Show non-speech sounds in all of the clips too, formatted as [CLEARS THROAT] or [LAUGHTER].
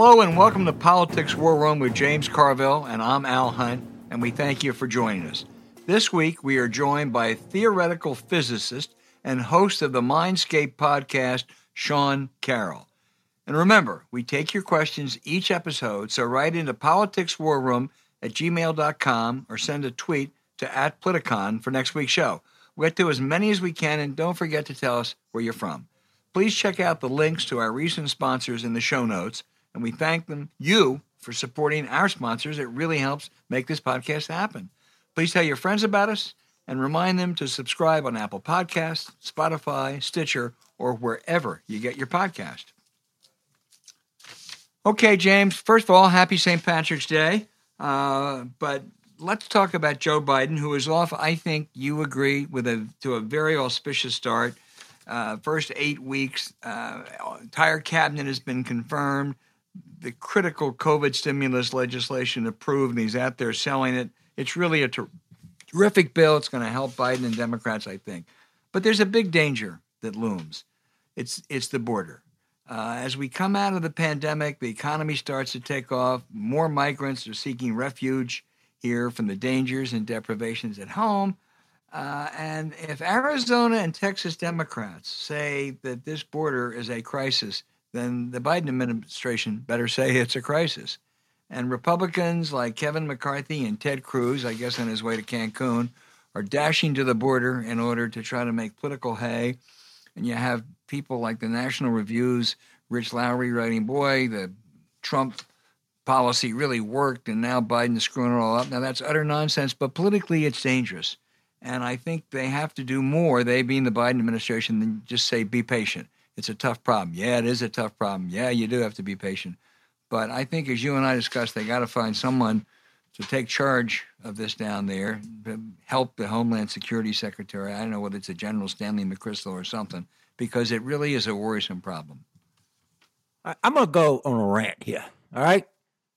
Hello and welcome to Politics War Room with James Carville, and I'm Al Hunt, and we thank you for joining us. This week we are joined by theoretical physicist and host of the Mindscape podcast, Sean Carroll. And remember, we take your questions each episode, so write into politicswarroom at gmail.com or send a tweet to at Politicon for next week's show. We'll get to as many as we can, and don't forget to tell us where you're from. Please check out the links to our recent sponsors in the show notes, and we thank them, you, for supporting our sponsors. It really helps make this podcast happen. Please tell your friends about us and remind them to subscribe on Apple Podcasts, Spotify, Stitcher, or wherever you get your podcast. Okay, James, first of all, happy St. Patrick's Day. Uh, but let's talk about Joe Biden, who is off, I think you agree, with a to a very auspicious start. Uh, first eight weeks, uh, entire cabinet has been confirmed. The critical COVID stimulus legislation approved, and he's out there selling it. It's really a ter- terrific bill. It's going to help Biden and Democrats, I think. But there's a big danger that looms. It's it's the border. Uh, as we come out of the pandemic, the economy starts to take off. More migrants are seeking refuge here from the dangers and deprivations at home. Uh, and if Arizona and Texas Democrats say that this border is a crisis, then the Biden administration better say it's a crisis. And Republicans like Kevin McCarthy and Ted Cruz, I guess on his way to Cancun, are dashing to the border in order to try to make political hay. And you have people like the National Review's Rich Lowry writing, boy, the Trump policy really worked, and now Biden's screwing it all up. Now, that's utter nonsense, but politically, it's dangerous. And I think they have to do more, they being the Biden administration, than just say, be patient. It's a tough problem. Yeah, it is a tough problem. Yeah, you do have to be patient. But I think, as you and I discussed, they got to find someone to take charge of this down there, help the Homeland Security Secretary. I don't know whether it's a General Stanley McChrystal or something, because it really is a worrisome problem. I'm going to go on a rant here, all right?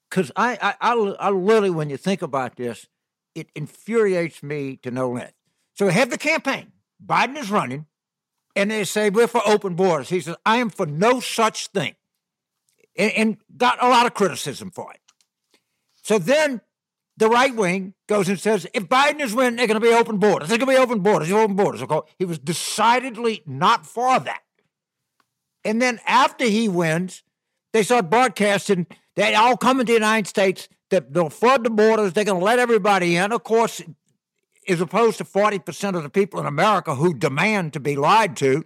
Because I, I, I, I literally, when you think about this, it infuriates me to no end. So we have the campaign. Biden is running, and they say, We're for open borders. He says, I am for no such thing. And, and got a lot of criticism for it. So then the right wing goes and says, if Biden is winning, they're going to be open borders. They're going to be open borders. Open borders. He was decidedly not for that. And then after he wins, they start broadcasting they all come into the United States. That they'll flood the borders. They're going to let everybody in. Of course, as opposed to 40% of the people in America who demand to be lied to,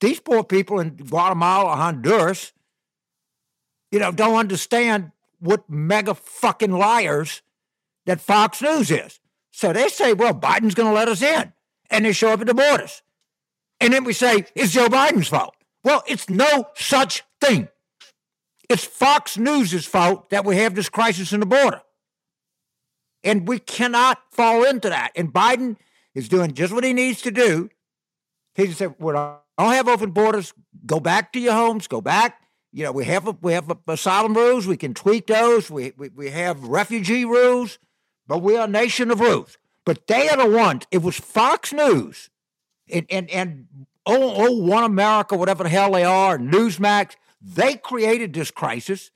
these poor people in Guatemala Honduras, you know, don't understand what mega fucking liars that Fox News is. So they say, well, Biden's going to let us in. And they show up at the borders. And then we say, it's Joe Biden's fault. Well, it's no such thing. It's Fox News' fault that we have this crisis in the border. And we cannot fall into that. And Biden is doing just what he needs to do. He just said, I don't have open borders. Go back to your homes. Go back. You know, we have a, we have asylum rules. We can tweak those. We, we, we have refugee rules, but we are a nation of rules. But they are the ones. It was Fox News and, and, and oh, oh, One America, whatever the hell they are, Newsmax, they created this crisis.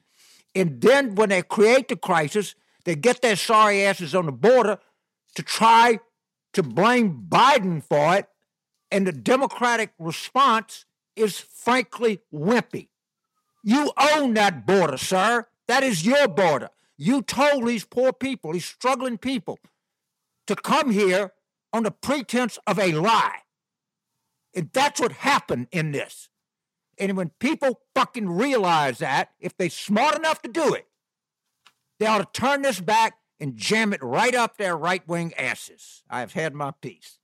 And then when they create the crisis, they get their sorry asses on the border to try to blame Biden for it. And the Democratic response is frankly wimpy. You own that border, sir. That is your border. You told these poor people, these struggling people, to come here on the pretense of a lie. And that's what happened in this. And when people fucking realize that, if they're smart enough to do it, they ought to turn this back and jam it right up their right wing asses. I've had my piece.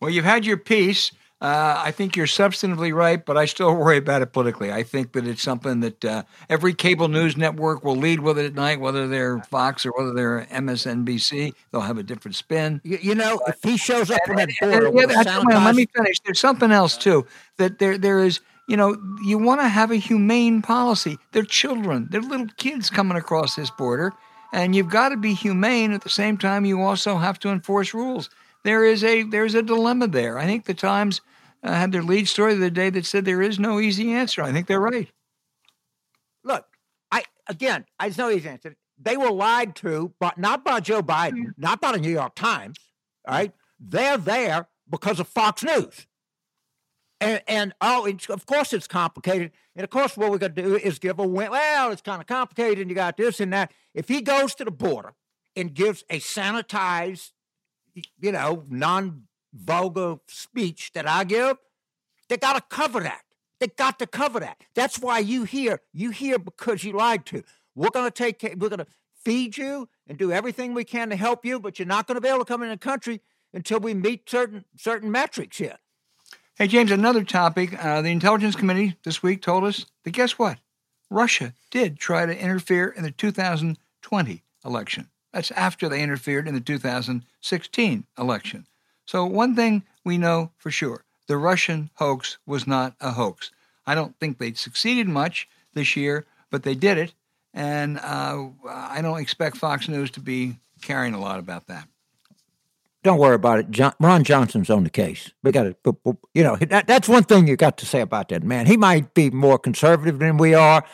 Well, you've had your piece. Uh, I think you're substantively right, but I still [LAUGHS] worry about it politically. I think that it's something that uh, every cable news network will lead with it at night, whether they're Fox or whether they're MSNBC. They'll have a different spin. You, you know, if he shows up on that And- border and- yeah, a that's- well, let me finish. There's something else too. That there there is. You know, you want to have a humane policy. They're children. They're little kids coming across this border, and you've got to be humane. At the same time, you also have to enforce rules. There is a there's a dilemma there. I think the Times uh, had their lead story the other day that said there is no easy answer. I think they're right. look, I again, I just know his answer. They were lied to, but not by Joe Biden, not by the New York Times. All right, they're there because of Fox News. And, and oh, of course it's complicated. And of course, what we're going to do is give a win. Well, it's kind of complicated, and you got this and that. If he goes to the border and gives a sanitized, you know, non-vulgar speech that I give, they got to cover that. They got to cover that. That's why you hear you hear because you lied to. We're going to take we're going to feed you and do everything we can to help you, but you're not going to be able to come in the country until we meet certain certain metrics here. Hey, James, another topic. Uh, the Intelligence Committee this week told us that guess what? Russia did try to interfere in the 2020 election. That's after they interfered in the 2016 election. So, one thing we know for sure the Russian hoax was not a hoax. I don't think they succeeded much this year, but they did it. And uh, I don't expect Fox News to be caring a lot about that. Don't worry about it. John, Ron Johnson's on the case. We got to, you know, that, that's one thing you got to say about that man. He might be more conservative than we are.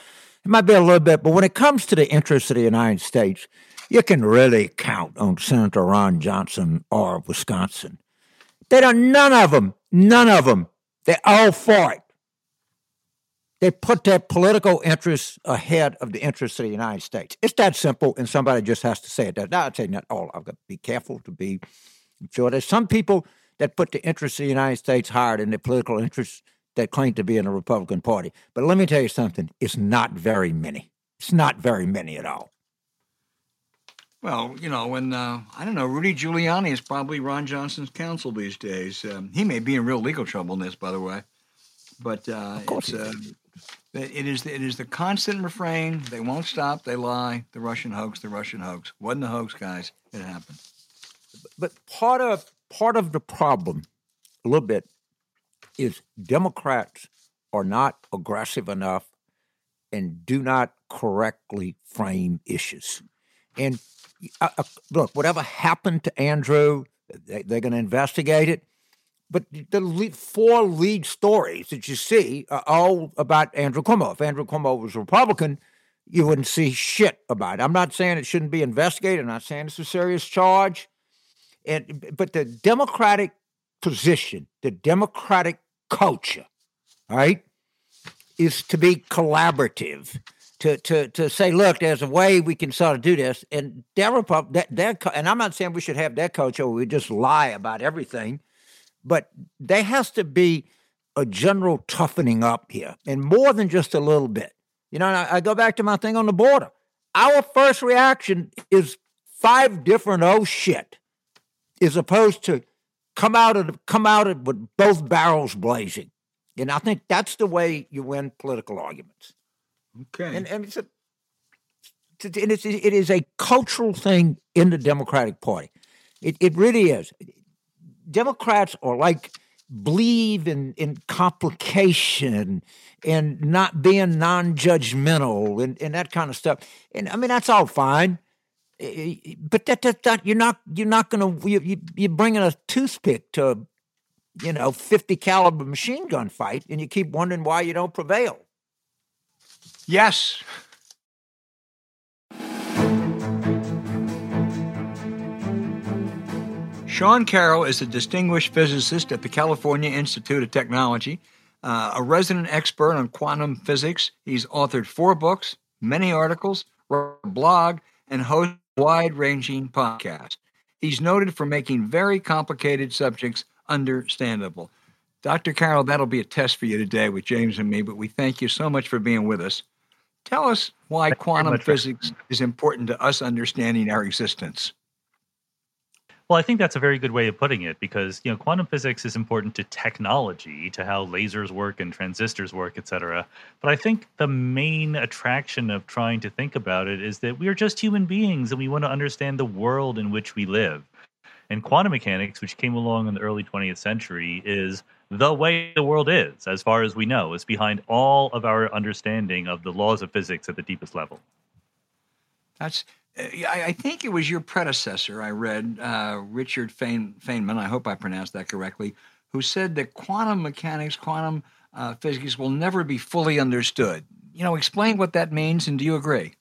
It might be a little bit, but when it comes to the interests of the United States, you can really count on Senator Ron Johnson or Wisconsin. They don't. None of them. None of them. They're all for it. They put their political interests ahead of the interests of the United States. It's that simple, and somebody just has to say it. Now, I'd say not all. I've got to be careful to be sure. There's some people that put the interests of the United States higher than the political interests that claim to be in the Republican Party. But let me tell you something: it's not very many. It's not very many at all. Well, you know, when uh, I don't know, Rudy Giuliani is probably Ron Johnson's counsel these days. Um, he may be in real legal trouble in this, by the way. But uh, course it's, uh, it is it is the constant refrain. They won't stop. They lie. The Russian hoax. The Russian hoax. Wasn't a hoax, guys. It happened. But part of part of the problem, a little bit, is Democrats are not aggressive enough and do not correctly frame issues. And uh, uh, look, whatever happened to Andrew, they, they're going to investigate it. But the lead, four lead stories that you see are all about Andrew Cuomo. If Andrew Cuomo was a Republican, you wouldn't see shit about it. I'm not saying it shouldn't be investigated. I'm not saying it's a serious charge. And but the Democratic position, the Democratic culture, right, is to be collaborative. To, to, to say, look, there's a way we can sort of do this, and their Repub- that, their, and I'm not saying we should have that culture where we just lie about everything, but there has to be a general toughening up here, and more than just a little bit. You know, I, I go back to my thing on the border. Our first reaction is five different oh shit, as opposed to come out of come out of with both barrels blazing. And I think that's the way you win political arguments. Okay. And, and it's a, and it's, it is a cultural thing in the Democratic Party. It, it really is. Democrats are like believe in, in complication and not being non-judgmental and, and that kind of stuff. And I mean that's all fine, but that, that, that you're not you're not going to you, you, you're bringing a toothpick to a, you know 50 caliber machine gun fight, and you keep wondering why you don't prevail. yes. Sean Carroll is a distinguished physicist at the California Institute of Technology, uh, a resident expert on quantum physics. He's authored four books, many articles, wrote a blog, and hosts wide ranging podcast. He's noted for making very complicated subjects understandable. Dr. Carroll, that'll be a test for you today with James and me, but we thank you so much for being with us. Tell us why quantum physics is important to us understanding our existence. Well, I think that's a very good way of putting it because you know quantum physics is important to technology, to how lasers work and transistors work, et cetera. But I think the main attraction of trying to think about it is that we are just human beings and we want to understand the world in which we live. And quantum mechanics, which came along in the early 20th century, is the way the world is, as far as we know. It's behind all of our understanding of the laws of physics at the deepest level. That's. I I think it was your predecessor. I read uh, Richard Feyn- Feynman. I hope I pronounced that correctly. Who said that quantum mechanics, quantum uh, physics, will never be fully understood. You know, explain what that means, and do you agree?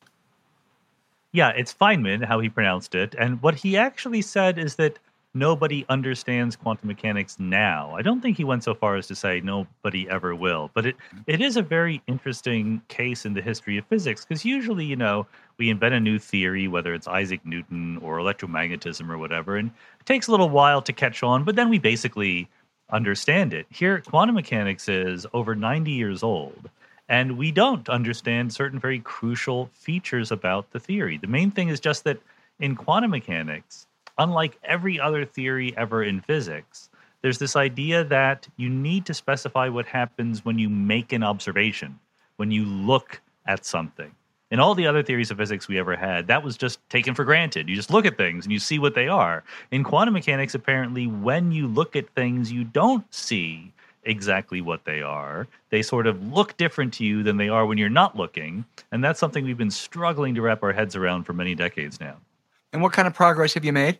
Yeah, it's Feynman, how he pronounced it. And what he actually said is that nobody understands quantum mechanics now. I don't think he went so far as to say nobody ever will, but it, it is a very interesting case in the history of physics because usually, you know, we invent a new theory, whether it's Isaac Newton or electromagnetism or whatever, and it takes a little while to catch on, but then we basically understand it. Here, quantum mechanics is over 90 years old. And we don't understand certain very crucial features about the theory. The main thing is just that in quantum mechanics, unlike every other theory ever in physics, there's this idea that you need to specify what happens when you make an observation, when you look at something. In all the other theories of physics we ever had, that was just taken for granted. You just look at things and you see what they are. In quantum mechanics, apparently, when you look at things, you don't see exactly what they are. They sort of look different to you than they are when you're not looking. And that's something we've been struggling to wrap our heads around for many decades now. And what kind of progress have you made?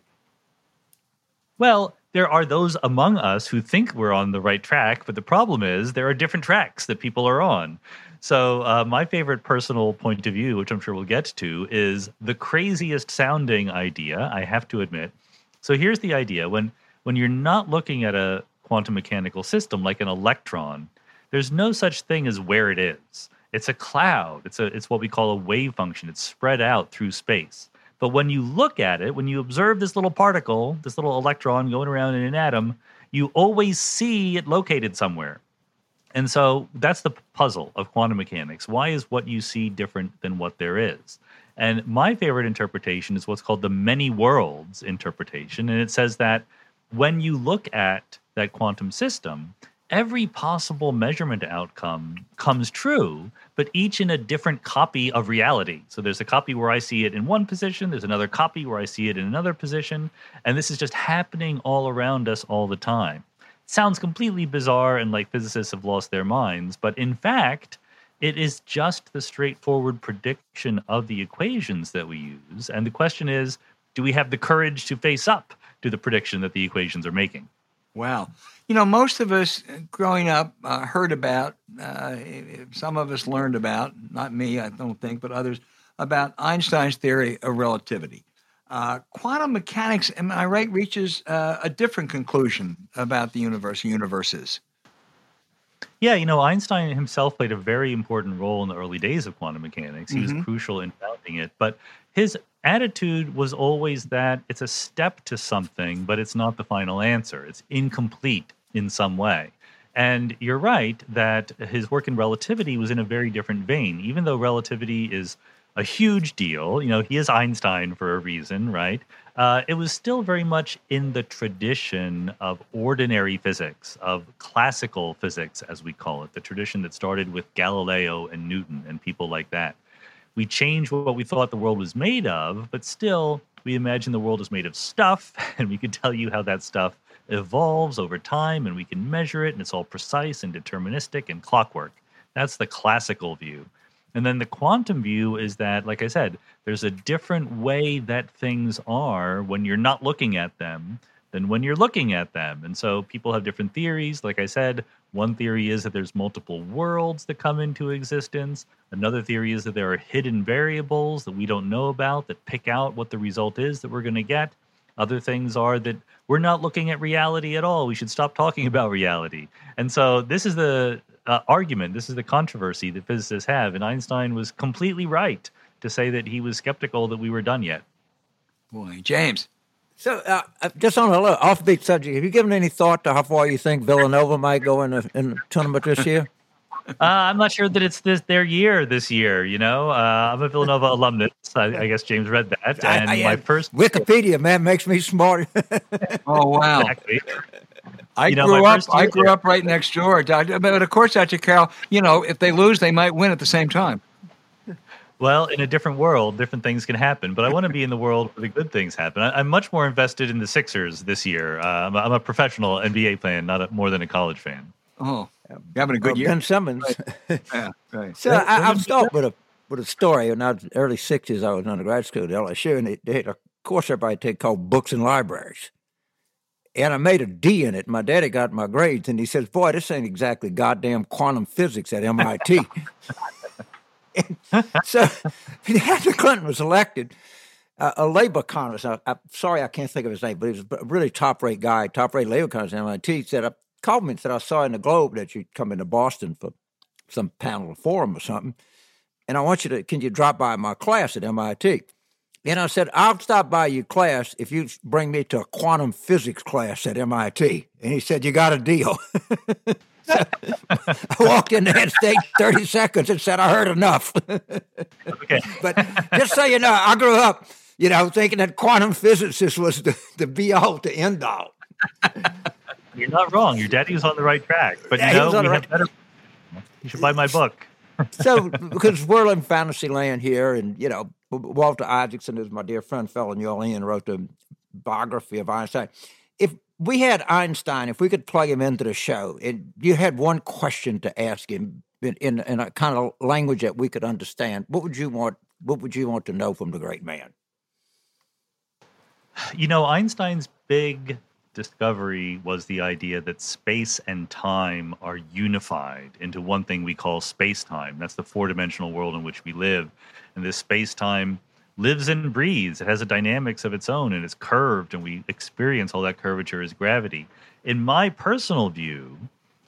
Well, there are those among us who think we're on the right track, but the problem is there are different tracks that people are on. So, uh, my favorite personal point of view, which I'm sure we'll get to, is the craziest sounding idea, I have to admit. So, here's the idea when, when you're not looking at a quantum mechanical system like an electron, there's no such thing as where it is. It's a cloud, it's, a, it's what we call a wave function, it's spread out through space. But when you look at it, when you observe this little particle, this little electron going around in an atom, you always see it located somewhere. And so that's the puzzle of quantum mechanics. Why is what you see different than what there is? And my favorite interpretation is what's called the many worlds interpretation. And it says that when you look at that quantum system, every possible measurement outcome comes true, but each in a different copy of reality. So there's a copy where I see it in one position, there's another copy where I see it in another position, and this is just happening all around us all the time. Sounds completely bizarre and like physicists have lost their minds, but in fact, it is just the straightforward prediction of the equations that we use. And the question is do we have the courage to face up to the prediction that the equations are making? Wow. You know, most of us growing up uh, heard about, uh, some of us learned about, not me, I don't think, but others, about Einstein's theory of relativity. Uh, quantum mechanics, am I right, reaches uh, a different conclusion about the universe and universes. Yeah, you know, Einstein himself played a very important role in the early days of quantum mechanics. He was crucial in founding it, but his attitude was always that it's a step to something, but it's not the final answer. It's incomplete in some way. And you're right that his work in relativity was in a very different vein. Even though relativity is a huge deal, you know, he is Einstein for a reason, right? Uh, it was still very much in the tradition of ordinary physics, of classical physics, as we call it, the tradition that started with Galileo and Newton and people like that. We changed what we thought the world was made of, but still, we imagine the world is made of stuff, [LAUGHS] and we can tell you how that stuff evolves over time, and we can measure it, and it's all precise and deterministic and clockwork. That's the classical view. And then the quantum view is that, like I said, there's a different way that things are when you're not looking at them than when you're looking at them. And so people have different theories. Like I said, one theory is that there's multiple worlds that come into existence. Another theory is that there are hidden variables that we don't know about that pick out what the result is that we're going to get. Other things are that we're not looking at reality at all. We should stop talking [LAUGHS] about reality. And so this is the uh, argument, this is the controversy that physicists have. And Einstein was completely right to say that he was skeptical that we were done yet. Boy, James. So, uh, uh, just on a little offbeat subject, have you given any thought to how far you think Villanova might go in the, in the tournament this year? [LAUGHS] Uh, I'm not sure that it's this their year this year. You know, uh, I'm a Villanova [LAUGHS] alumnus. I, I guess James read that, and I- I- my first Wikipedia, man, makes me smart. [LAUGHS] Oh wow! exactly. I You know, grew up. I year- grew up right next door. But of course, Dr. Carroll, you know, if they lose, they might win at the same time. Well, in a different world, different things can happen. But I want to be in the world where the good things happen. I, I'm much more invested in the Sixers this year. Uh, I'm, a, I'm a professional NBA fan, not a, more than a college fan. Oh, you're having a good Uh, year. Ben Simmons. [LAUGHS] Yeah, right. So Well, I, I'll then- start with a with a story. In the early '60s, I was in undergrad school at LSU, and they, they had a course everybody take called Books and Libraries. And I made a D in it. My daddy got my grades, and he says, "Boy, this ain't exactly goddamn quantum physics at MIT." [LAUGHS] [LAUGHS] So [LAUGHS] after Clinton was elected, uh, a labor economist, I, I'm sorry I can't think of his name, but he was a really top rate guy, top rate labor economist at MIT, said, I called me and said, I saw in the Globe that you'd come into Boston for some panel or forum or something. And I want you to, can you drop by my class at MIT? And I said, I'll stop by your class if you bring me to a quantum physics class at MIT. And he said, You got a deal. [LAUGHS] So I walked in there, stayed 30 seconds, and said, I heard enough. Okay. [LAUGHS] but just so you know, I grew up, you know, thinking that quantum physicist was the, the be all to end all. You're not wrong. Your daddy was on the right track. But Yeah, you know, we the have better. [LAUGHS] You should buy my book. so because we're in fantasy land here, and you know Walter Isaacson who's my dear friend, fellow New Orleans, wrote the biography of Einstein. If we had Einstein, if we could plug him into the show, and you had one question to ask him in, in, in a kind of language that we could understand, what would you want? What would you want to know from the great man? You know, Einstein's big discovery was the idea that space and time are unified into one thing we call space time. That's the four dimensional world in which we live. And this space time lives and breathes. It has a dynamics of its own and it's curved, and we experience all that curvature as gravity. In my personal view,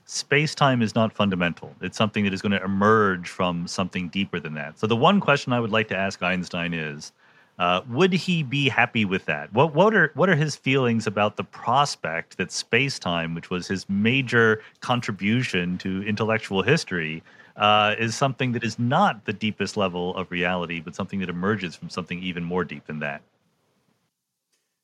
space time is not fundamental. It's something that is going to emerge from something deeper than that. So, the one question I would like to ask Einstein is uh, would he be happy with that? What what are what are his feelings about the prospect that space time, which was his major contribution to intellectual history, uh, is something that is not the deepest level of reality, but something that emerges from something even more deep than that?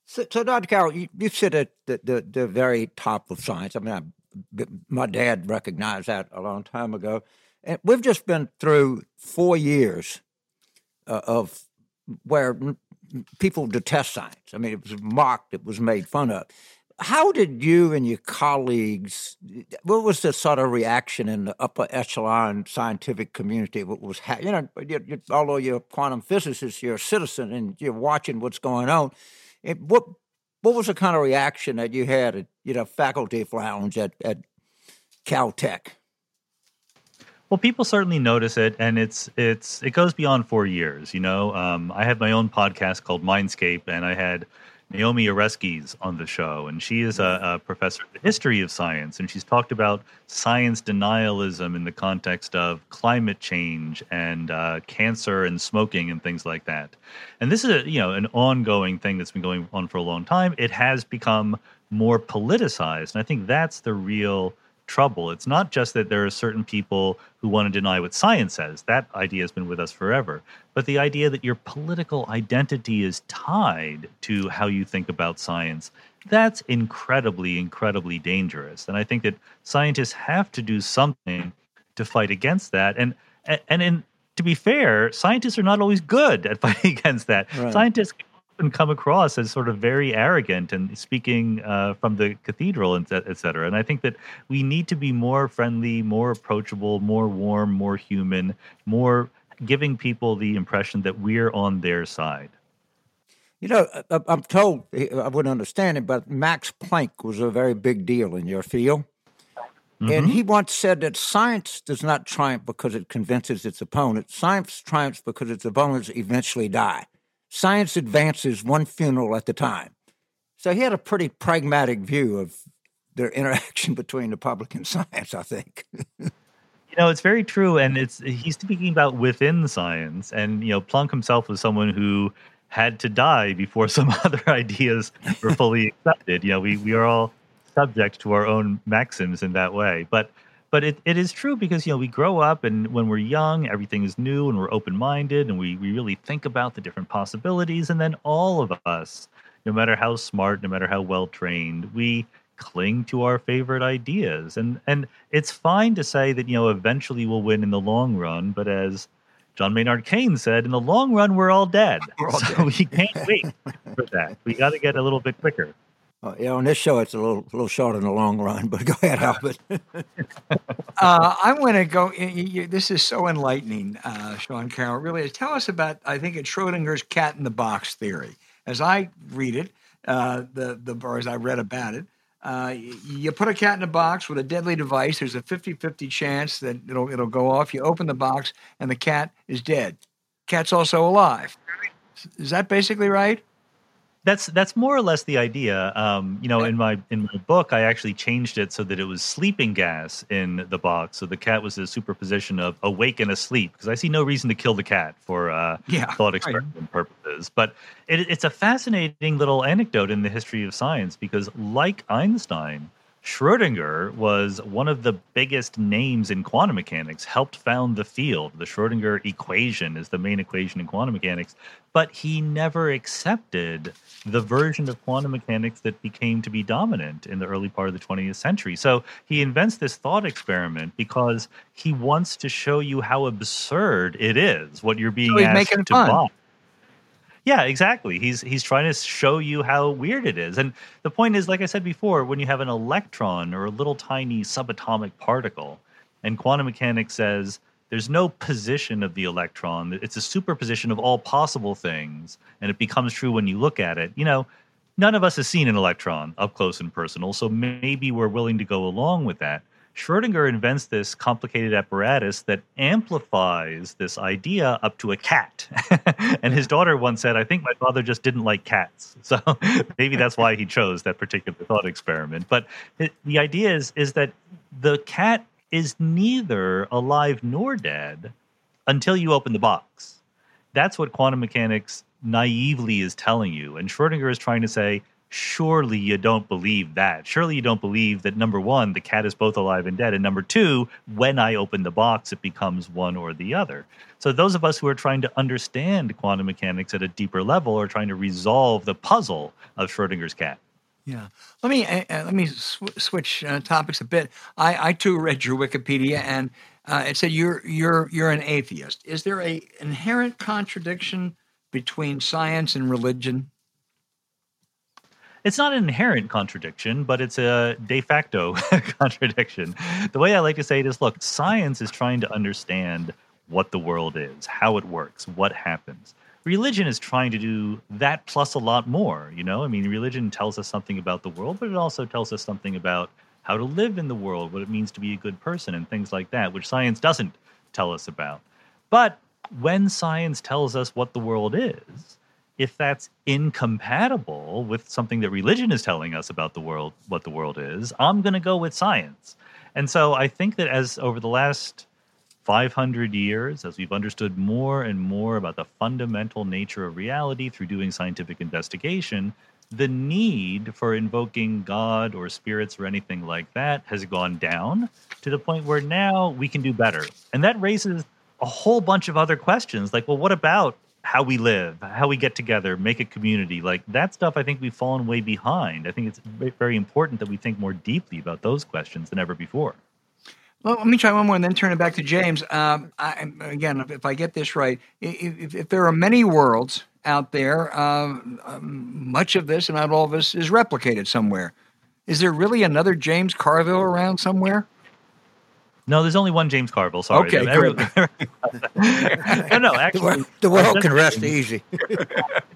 So, so Dr. Carroll, you, you sit at the, the, the very top of science. I mean, I, my dad recognized that a long time ago. And we've just been through four years uh, of where people detest science. I mean, it was mocked, it was made fun of. How did you and your colleagues? What was the sort of reaction in the upper echelon scientific community? What was ha- you know? You, you, although you're a quantum physicist, you're a citizen and you're watching what's going on. It, what what was the kind of reaction that you had at you know faculty lounge at at Caltech? Well, people certainly notice it, and it's it's it goes beyond four years. You know, um, I have my own podcast called Mindscape, and I had Naomi Oreskes on the show, and she is a, a professor of the history of science, and she's talked about science denialism in the context of climate change and uh, cancer and smoking and things like that. And this is a you know an ongoing thing that's been going on for a long time. It has become more politicized, and I think that's the real trouble. It's not just that there are certain people who want to deny what science says. That idea has been with us forever. But the idea that your political identity is tied to how you think about science, that's incredibly, incredibly dangerous. And I think that scientists have to do something to fight against that. And and in to be fair, scientists are not always good at [LAUGHS] fighting against that. Right. Scientists often come across as sort of very arrogant and speaking uh, from the cathedral, and et et cetera. And I think that we need to be more friendly, more approachable, more warm, more human, more giving people the impression that we're on their side. You know, I- I'm told eh, I wouldn't understand it, but Max Planck was a very big deal in your field. And mm-hmm. he once said that science does not triumph because it convinces its opponents. Science triumphs because its opponents eventually die. Science advances one funeral at a time. So he had a pretty pragmatic view of their [LAUGHS] interaction between the public and science, I think. [LAUGHS] You know, it's very true, and it's he's speaking about within science, and you know, Planck himself was someone who had to die before [LAUGHS] some other ideas were fully accepted. You know, we we are all subject to our own maxims in that way, but. But it, it is true because you know we grow up and when we're young everything is new and we're open-minded and we, we really think about the different possibilities. And then all of us no matter how smart no matter how well trained we cling to our favorite ideas. And and it's fine to say that you know eventually we'll win in the long run but as john maynard keynes said in the long run we're all dead. [LAUGHS] We're all so we can't wait for that. We got to get a little bit quicker Uh, yeah, on this show, it's a little little short in the long run, but go ahead, Albert. [LAUGHS] Uh, I'm going to go. y- y- y- This is so enlightening, uh, Sean Carroll. Really, tell us about. I think it's Schrodinger's cat in the box theory. As I read it, uh, the the or as I read about it, uh, you put a cat in a box with a deadly device. There's a 50-50 chance that it'll it'll go off. You open the box and the cat is dead. Cat's also alive. Is that basically right? That's that's more or less the idea. Um, you know, in my in my book, I actually changed it so that it was sleeping gas in the box. So the cat was a superposition of awake and asleep. Because I see no reason to kill the cat for uh, Yeah, [LAUGHS] thought right. experiment purposes. But it, it's a fascinating little anecdote in the history of science because, like Einstein, Schrodinger was one of the biggest names in quantum mechanics, helped found the field. The Schrodinger equation is the main equation in quantum mechanics, but he never accepted the version of quantum mechanics that became to be dominant in the early part of the 20th century. So he invents this thought experiment because he wants to show you how absurd it is what you're being So asked to fun. buy. Yeah, exactly. He's he's trying to show you how weird it is. And the point is, like I said before, when you have an electron or a little tiny subatomic particle, and quantum mechanics says there's no position of the electron, it's a superposition of all possible things, and it becomes true when you look at it. You know, none of us has seen an electron up close and personal, so maybe we're willing to go along with that. Schrodinger invents this complicated apparatus that amplifies this idea up to a cat. [LAUGHS] and his daughter once said, I think my father just didn't like cats. [LAUGHS] So maybe that's why he chose that particular thought experiment. But it, the idea is, is that the cat is neither alive nor dead until you open the box. That's what quantum mechanics naively is telling you. And Schrodinger is trying to say, surely you don't believe that. Surely you don't believe that number one, the cat is both alive and dead. And number two, when I open the box, it becomes one or the other. So those of us who are trying to understand quantum mechanics at a deeper level are trying to resolve the puzzle of Schrodinger's cat. Yeah. Let me uh, uh, let me sw- switch uh, topics a bit. I, I too read your Wikipedia, and uh, it said you're you're you're an atheist. Is there a inherent contradiction between science and religion? It's not an inherent contradiction, but it's a de facto [LAUGHS] contradiction. The way I like to say it is look, science is trying to understand what the world is, how it works, what happens. Religion is trying to do that plus a lot more. You know, I mean, religion tells us something about the world, but it also tells us something about how to live in the world, what it means to be a good person, and things like that, which science doesn't tell us about. But when science tells us what the world is, if that's incompatible with something that religion is telling us about the world, what the world is, I'm going to go with science. And so I think that as over the last 500 years, as we've understood more and more about the fundamental nature of reality through doing scientific investigation, the need for invoking God or spirits or anything like that has gone down to the point where now we can do better. And that raises a whole bunch of other questions like, well, what about how we live, how we get together, make a community? Like that stuff, I think we've fallen way behind. I think it's very important that we think more deeply about those questions than ever before. Well, let me try one more and then turn it back to James. Um, I, again, if, if I get this right, if, if there are many worlds out there, um, um, much of this and not all of this is replicated somewhere. Is there really another James Carville around somewhere? No, there's only one James Carville. Sorry. Okay, [LAUGHS] no, no, The, actually, the world can rest [LAUGHS] easy.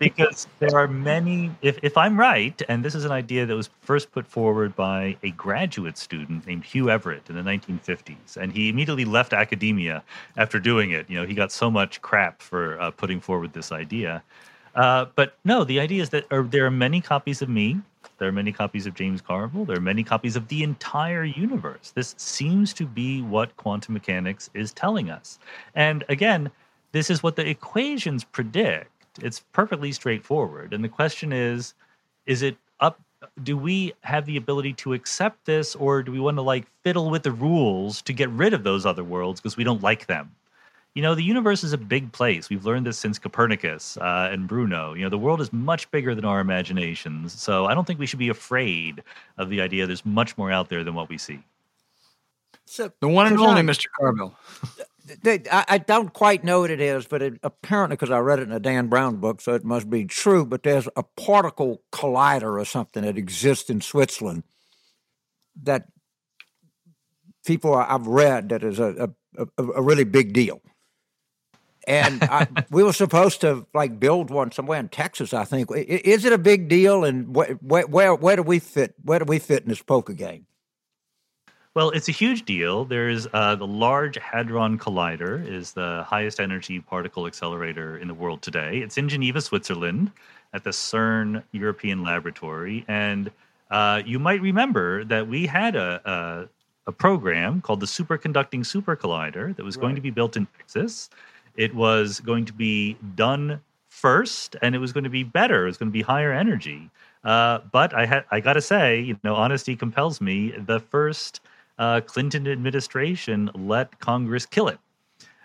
because there are many if, if i'm right and this is an idea that was first put forward by a graduate student named hugh everett in the 1950s and he immediately left academia after doing it you know he got so much crap for uh, putting forward this idea uh, but no the idea is that are, there are many copies of me there are many copies of james carville there are many copies of the entire universe this seems to be what quantum mechanics is telling us and again this is what the equations predict. It's perfectly straightforward. And the question is is it up do we have the ability to accept this or do we want to like fiddle with the rules to get rid of those other worlds because we don't like them? You know, the universe is a big place. We've learned this since Copernicus uh, and Bruno. You know, the world is much bigger than our imaginations. So I don't think we should be afraid of the idea there's much more out there than what we see. So The one and so only John, Mr. Carville. I, I don't quite know what it is, but it, apparently, because I read it in a Dan Brown book, so it must be true. But there's a particle collider or something that exists in Switzerland that people I- I've read that is a a, a, a really big deal. And I, [LAUGHS] we were supposed to like build one somewhere in Texas, I think. Is it a big deal? And where where where, where do we fit? Where do we fit in this poker game? Well, it's a huge deal. There's uh, the Large Hadron Collider is the highest energy particle accelerator in the world today. It's in Geneva, Switzerland, at the CERN European Laboratory, and uh, you might remember that we had a, a a program called the Superconducting Super Collider that was going to be built in Texas. It was going to be done first, and it was going to be better. It was going to be higher energy. Uh, but I had I got to say, you know, honesty compels me. The first uh, Clinton administration let Congress kill it.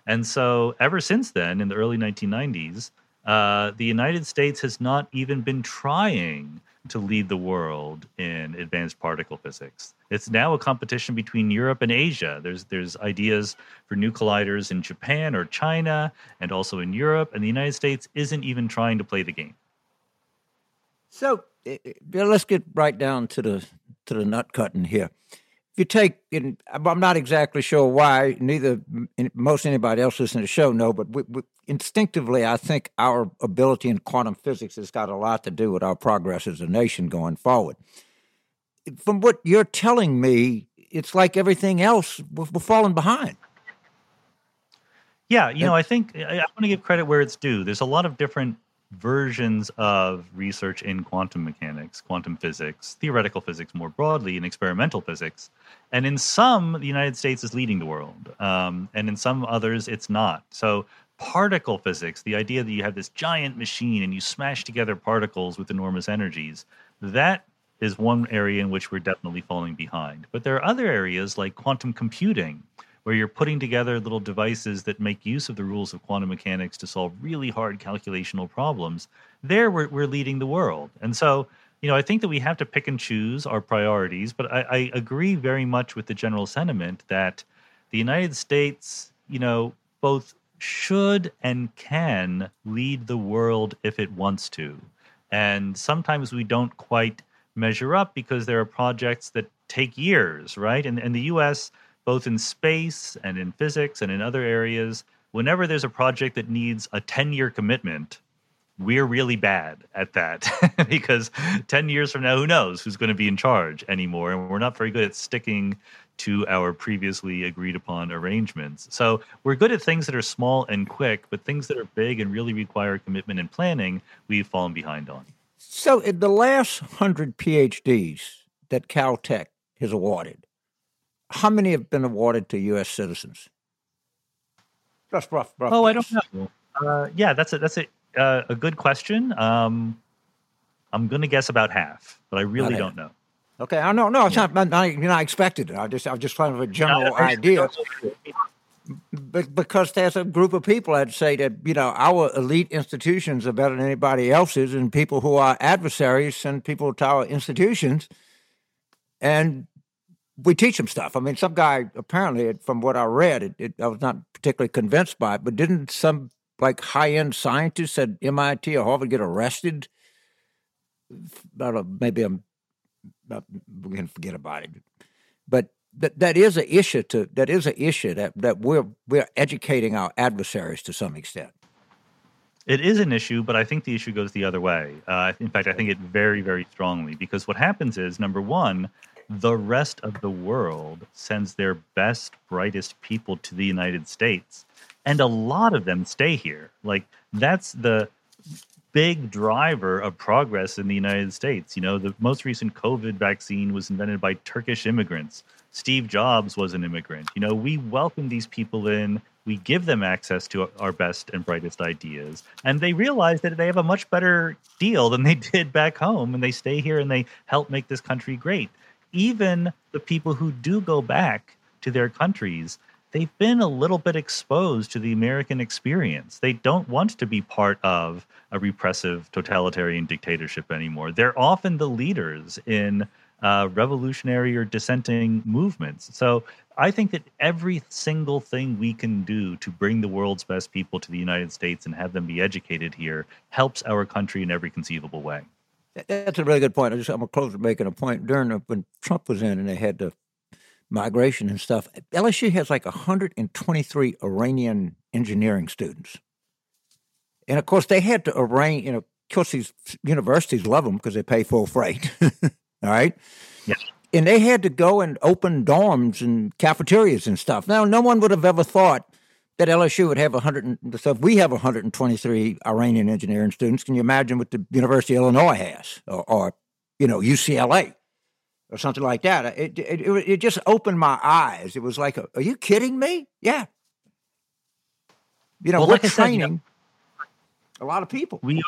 And so, ever since then, in the early 1990s, uh, the United States has not even been trying to lead the world in advanced particle physics. It's now a competition between Europe and Asia. There's there's ideas for new colliders in Japan or China, and also in Europe. And the United States isn't even trying to play the game. So eh, eh, let's get right down to the to the nut cutting here. If you take, and I'm not exactly sure why, neither most anybody else listening to the show know, but we, we, instinctively, I think our ability in quantum physics has got a lot to do with our progress as a nation going forward. From what you're telling me, it's like everything else, we're, we're falling behind. Yeah, you know, I think I, I want to give credit where it's due. There's a lot of different versions of research in quantum mechanics, quantum physics, theoretical physics more broadly, and experimental physics. And in some, the United States is leading the world, um, and in some others, it's not. So, particle physics, the idea that you have this giant machine and you smash together particles with enormous energies, that is one area in which we're definitely falling behind. But there are other areas like quantum computing where you're putting together little devices that make use of the rules of quantum mechanics to solve really hard calculational problems, there we're, we're leading the world. And so, you know, I think that we have to pick and choose our priorities, but I, I agree very much with the general sentiment that the United States, you know, both should and can lead the world if it wants to. And sometimes we don't quite measure up because there are projects that take years, right? And, and the US both in space and in physics and in other areas, whenever there's a project that needs a 10 year commitment, we're really bad at that [LAUGHS] because 10 years from now, who knows who's going to be in charge anymore? And we're not very good at sticking to our previously agreed upon arrangements. So we're good at things that are small and quick, but things that are big and really require commitment and planning, we've fallen behind on. So, in the last hundred PhDs that Caltech has awarded, how many have been awarded to U.S. citizens? Just rough, rough. Oh, I don't know. Uh, yeah, that's a that's a uh, a good question. Um, I'm going to guess about half, but I really half. don't know. Okay, I know. No, it's not. not, not you know, I expected it. I just, I was just kind of a general idea. But because there's a group of people that say that you know our elite institutions are better than anybody else's, and people who are adversaries send people to our institutions, and we teach them stuff. I mean, some guy apparently, from what I read, it, it, I was not particularly convinced by it, but didn't some like high end scientists at MIT or Harvard get arrested? I don't know, maybe I'm going to forget about it, but that that is an issue to that is an issue that that we're we're educating our adversaries to some extent. It is an issue, but I think the issue goes the other way. Uh, in fact, I think it very, very strongly because what happens is number one, the rest of the world sends their best, brightest people to the United States, and a lot of them stay here. Like that's the big driver of progress in the United States. You know, the most recent COVID vaccine was invented by Turkish immigrants. Steve Jobs was an immigrant. You know, we welcome these people in We give them access to our best and brightest ideas. And they realize that they have a much better deal than they [LAUGHS] did back home. And they stay here and they help make this country great. Even the people who do go back to their countries, they've been a little bit exposed to the American experience. They don't want to be part of a repressive totalitarian dictatorship anymore. They're often the leaders in uh, revolutionary or dissenting movements. So I think that every single thing we can do to bring the world's best people to the United States and have them be educated here helps our country in every conceivable way. That's a really good point. I just I'm gonna close with making a point. During the, when Trump was in and they had the migration and stuff, LSU has like 123 Iranian engineering students, and of course they had to arrange. You know, of course these universities love them because they pay full freight. [LAUGHS] All right. Yeah. And they had to go and open dorms and cafeterias and stuff. Now, no one would have ever thought that LSU would have 100. And, so if we have 123 Iranian engineering students, can you imagine what the University of Illinois has, or, or you know, UCLA, or something like that? It, it, it, just opened my eyes. It was like, are you kidding me? Yeah. You know, Well, we're like I said, you know- training a lot of people. we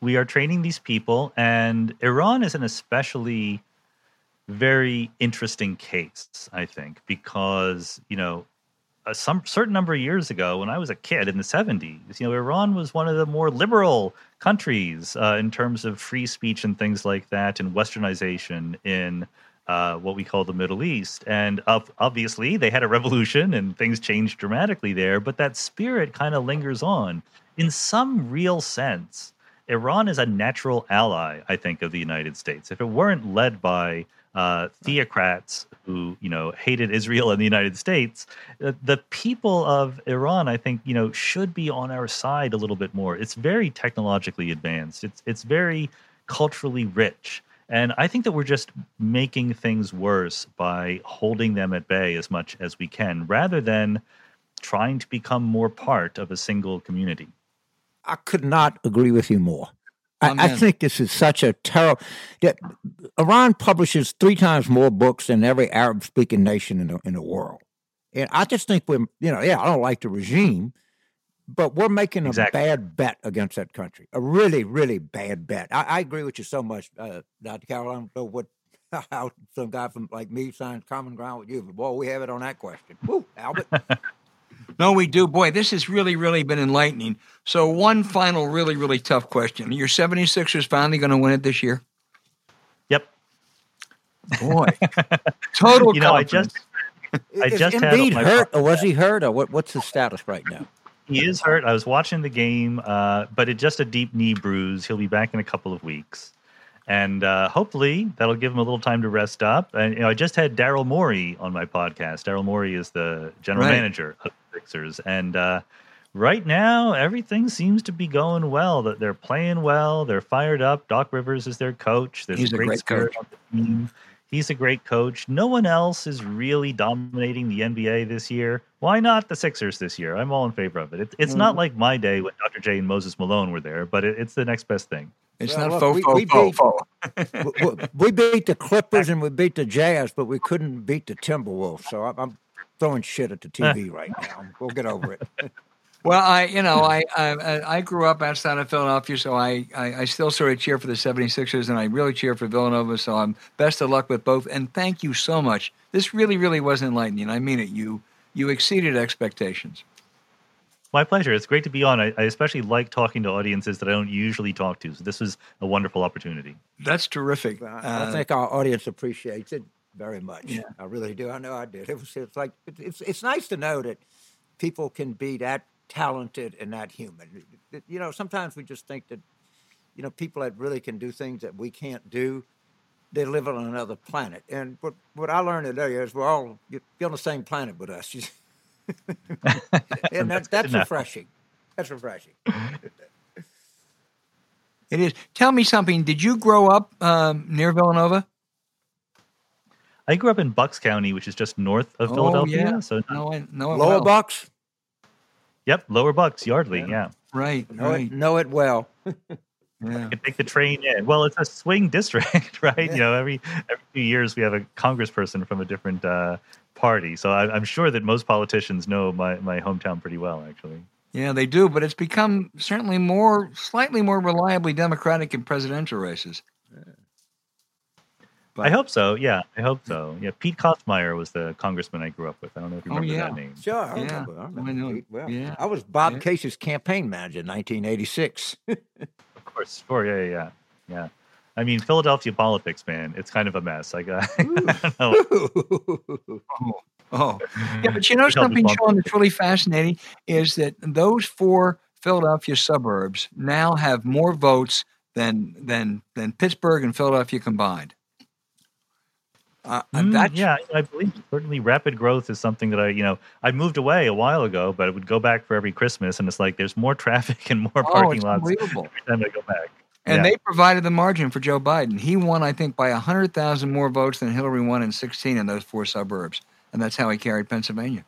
we are training these people and iran is an especially very interesting case i think because you know a some certain number of years ago when i was a kid in the 70s you know iran was one of the more liberal countries uh, in terms of free speech and things like that and westernization in uh, what we call the Middle East. And ob- obviously, they had a revolution and things changed dramatically there, but that spirit kind of lingers on. In some real sense, Iran is a natural ally, I think, of the United States. If it weren't led by uh, theocrats who, you know, hated Israel and the United States, uh, the people of Iran, I think, you know, should be on our side a little bit more. It's very technologically advanced. It's it's very culturally rich. And I think that we're just making things worse by holding them at bay as much as we can, rather than trying to become more part of a single community. I could not agree with you more. I, I think this is such a terrible. Iran publishes three times more books than every Arab-speaking nation in the in the world, and I just think we're you know yeah I don't like the regime, but we're making a Exactly. bad bet against that country, a really really bad bet. I, I agree with you so much, uh, Dr. Carroll. I don't know what [LAUGHS] how some guy from like me signs common ground with you, but boy, we have it on that question. Woo, Albert. [LAUGHS] No, we do. Boy, this has really, really been enlightening. So, one final, really, really tough question. Your 76ers finally going to win it this year? Yep. Boy, total [LAUGHS] You know, I confidence. just I is just had Embiid my hurt, or was he hurt, or what, what's his status right now? He is hurt. I was watching the game, uh, but it's just a deep knee bruise. He'll be back in a couple of weeks, and uh, hopefully that'll give him a little time to rest up. And you know, I just had Daryl Morey on my podcast. Daryl Morey is the general Right. manager of the Sixers, and uh, right now everything seems to be going well. That they're playing well. They're fired up. Doc Rivers is their coach. There's He's a a great, great spirit on the team. He's a great coach. No one else is really dominating the NBA this year. Why not the Sixers this year? I'm all in favor of it. it it's not like my day when Dr. J and Moses Malone were there, but it, it's the next best thing. It's Well, not faux, we- faux, faux, beat- faux. we, we- we beat the Clippers [LAUGHS] and we beat the Jazz, but we couldn't beat the Timberwolves. So I'm, I'm throwing shit at the [LAUGHS] TV right now. We'll get over it. [LAUGHS] Well, I, you know, I, I, I grew up outside of Philadelphia, so I, I, I still sort of cheer for the 76ers, and I really cheer for Villanova. So I'm best of luck with both. And thank you so much. This really, really was enlightening. I mean it. You, you exceeded expectations. My pleasure. It's great to be on. I, I especially like talking to audiences that I don't usually talk to. So this was a wonderful opportunity. That's terrific. I Uh, think our audience appreciates it very much. Yeah. I really do. I know I did. It was it's like it's it's nice to know that people can be that talented and that human. It- it- You know, sometimes we just think that you know people that really can do things that we can't do. They live on another planet, and what what I learned today is we're all you're on the same planet with us, [LAUGHS] [LAUGHS] and that, that's enough. refreshing. That's refreshing. [LAUGHS] it is. Tell me something. Did you grow up um, near Villanova? I grew up in Bucks County, which is just north of Philadelphia. Oh, yeah. So, No, I know it Lower well. Bucks, yep, Lower Bucks, Yardley. Yeah. Right, know right. it know it well. [LAUGHS] Yeah. You can take the train in. Well, it's a swing district, right? You know, every every few years we have a congressperson from a different uh, party. So I, I'm sure that most politicians know my, my hometown pretty well, actually. Yeah, they do, but it's become certainly more, slightly more reliably Democratic in presidential races. I hope so. Yeah, I hope so. Yeah, Pete Kostmayer was the congressman I grew up with. I don't know if you Oh, remember yeah. that name. Sure, I Yeah, remember. I, remember I know. Pete well. Yeah. I was Bob Yeah. Case's campaign manager in 1986. [LAUGHS] Of course, sure. Yeah, yeah, yeah. Yeah. I mean, Philadelphia politics, man, it's kind of a mess. Like, uh, [LAUGHS] I don't know. [LAUGHS] Oh, [LAUGHS] yeah, but you know something, bump Sean, that's really fascinating is that those four Philadelphia suburbs now have more votes than than than Pittsburgh and Philadelphia combined. Uh, Mm, yeah, I believe certainly rapid growth is something that I, you know, I moved away a while ago, but I would go back for every Christmas, and it's like there's more traffic and more oh, parking lots every time I go back. And Yeah. they provided the margin for Joe Biden. He won, I think, by 100,000 more votes than Hillary won in 16 in those four suburbs. And that's how he carried Pennsylvania.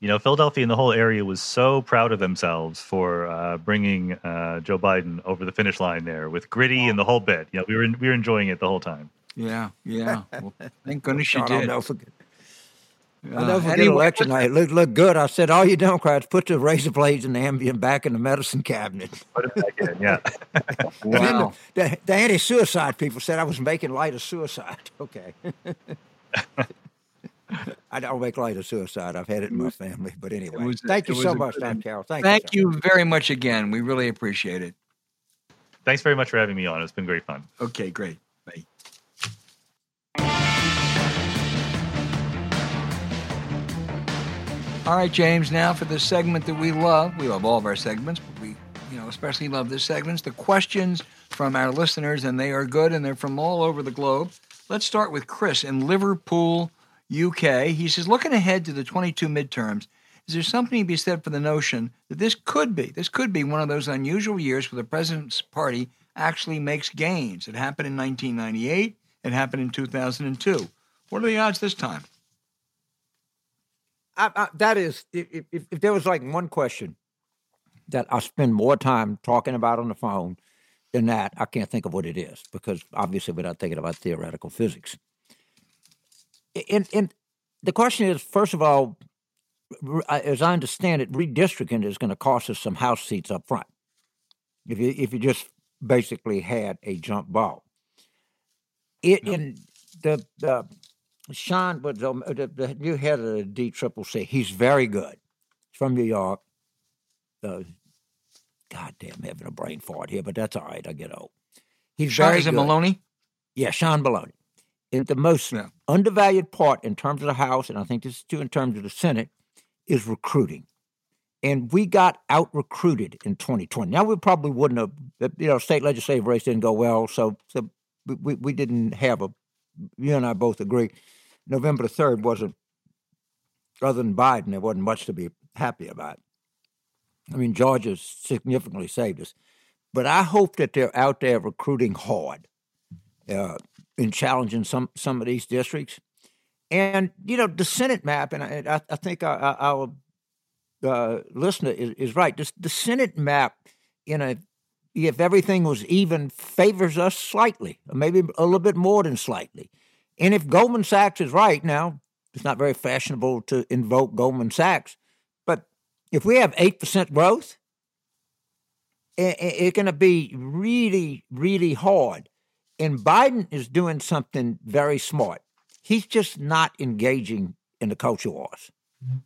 You know, Philadelphia and the whole area was so proud of themselves for uh, bringing uh, Joe Biden over the finish line there with gritty and the whole bit. Yeah, we were we were enjoying it the whole time. Yeah, yeah. [LAUGHS] Well, thank goodness you God, I'll did. Never. Uh, I'll never forget anyway, election night. It looked, looked good. I said, all you Democrats, put the razor blades and the Ambien back in the medicine cabinet. [LAUGHS] Put it back in, yeah. [LAUGHS] Wow. The, the anti-suicide people said I was making light of suicide. [LAUGHS] Okay. I don't make light of suicide. I've had it in my family. But anyway, was thank you so much, good Don end. Carroll. Thank, Thank you. you very much again. We really appreciate it. Thanks very much for having me on. It's been great fun. Okay, great. Bye. All right, James. Now for the segment that we love. We love all of our segments, but we, you know, especially love this segment. The questions from our listeners, and they are good, and they're from all over the globe. Let's start with Chris in Liverpool, UK. He says, looking ahead to the 22 midterms, is there something to be said for the notion that this could be, this could be one of those unusual years where the president's party actually makes gains? It happened in 1998. It happened in 2002. What are the odds this time? I, I, that is, if, if, if there was like one question that I spend more time talking about on the phone than that, I can't think of what it is because obviously we're not thinking about theoretical physics. And, and the question is, first of all, as I understand it, redistricting is going to cost us some house seats up front. If you if you just basically had a jump ball, it in the the Sean, but the, the, the new head of the D Triple C, he's very good. He's from New York. Uh, God damn, having a brain fart here, but that's all right. I get old. He's Sean, very is it. Maloney? Yeah, Sean Maloney. And the most Yeah. undervalued part in terms of the House, and I think this is true in terms of the Senate, is recruiting. And we got out recruited in 2020. Now we probably wouldn't have, you know, state legislative race didn't go well, so so we, we didn't have a. You and I both agree. November third wasn't, other than Biden, there wasn't much to be happy about. I mean, Georgia significantly saved us, but I hope that they're out there recruiting hard uh, in challenging some some of these districts. And you know, the Senate map, and I, I, think our, our uh, listener is, is right. This, the Senate map, you know, if everything was even, favors us slightly, maybe a little bit more than slightly. And if Goldman Sachs is right now, it's not very fashionable to invoke Goldman Sachs, but if we have eight percent growth, i- i- it's going to be really, really hard. And Biden is doing something very smart. He's just not engaging in the culture wars. Mm-hmm.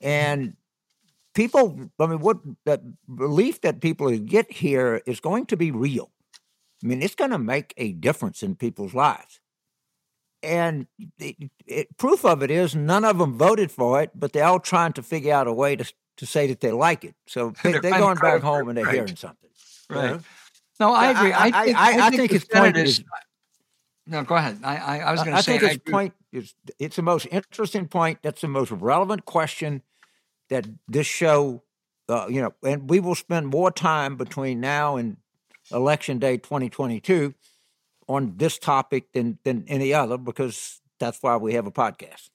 And people, I mean, what that belief that people get here is going to be real. I mean, it's going to make a difference in people's lives. And it, it, proof of it is none of them voted for it, but they're all trying to figure out a way to, to say that they like it. So [LAUGHS] they, They're they're going back home and they're right. hearing something. Right. No, I I- agree. I, I- think, I- I think the his point Senate is- No, go ahead. I, I, I was going to say. I think his point is it's the most interesting point. That's the most relevant question that this show, uh, you know, and we will spend more time between now and election day 2022 on this topic than than any other because that's why we have a podcast.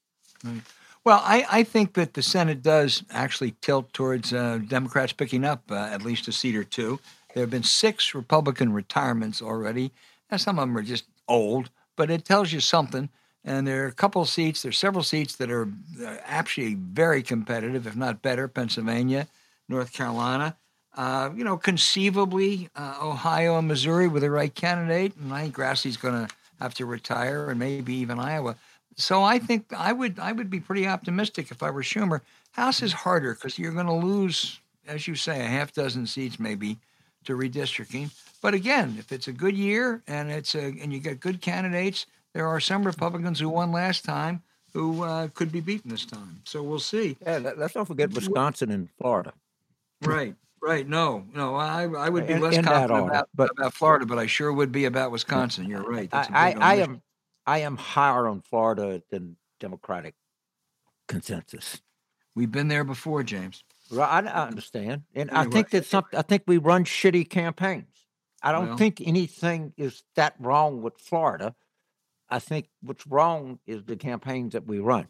Well, I, I think that the Senate does actually tilt towards uh, Democrats picking up uh, at least a seat or two. There have been six Republican retirements already. Now, some of them are just old, but it tells you something. And there are a couple seats, there's several seats that are uh, actually very competitive, if not better. Pennsylvania, North Carolina, uh, you know, conceivably uh, Ohio and Missouri with the right candidate. And I think Grassley's going to have to retire, and maybe even Iowa. So I think I would I would be pretty optimistic if I were Schumer. House is harder because you're going to lose, as you say, a half dozen seats maybe to redistricting. But again, if it's a good year and it's a and you get good candidates, there are some Republicans who won last time who uh, could be beaten this time. So we'll see. Yeah, let's not forget Wisconsin and Florida. Right, right. No, no, I I would be In- less in confident about, but- about Florida, but I sure would be about Wisconsin. You're right. I, I, I am I am higher on Florida than Democratic consensus. We've been there before, James. Right, I, I understand, and I think that some. I think we run shitty campaigns. I don't Well- think anything is that wrong with Florida. I think what's wrong is the campaigns that we run.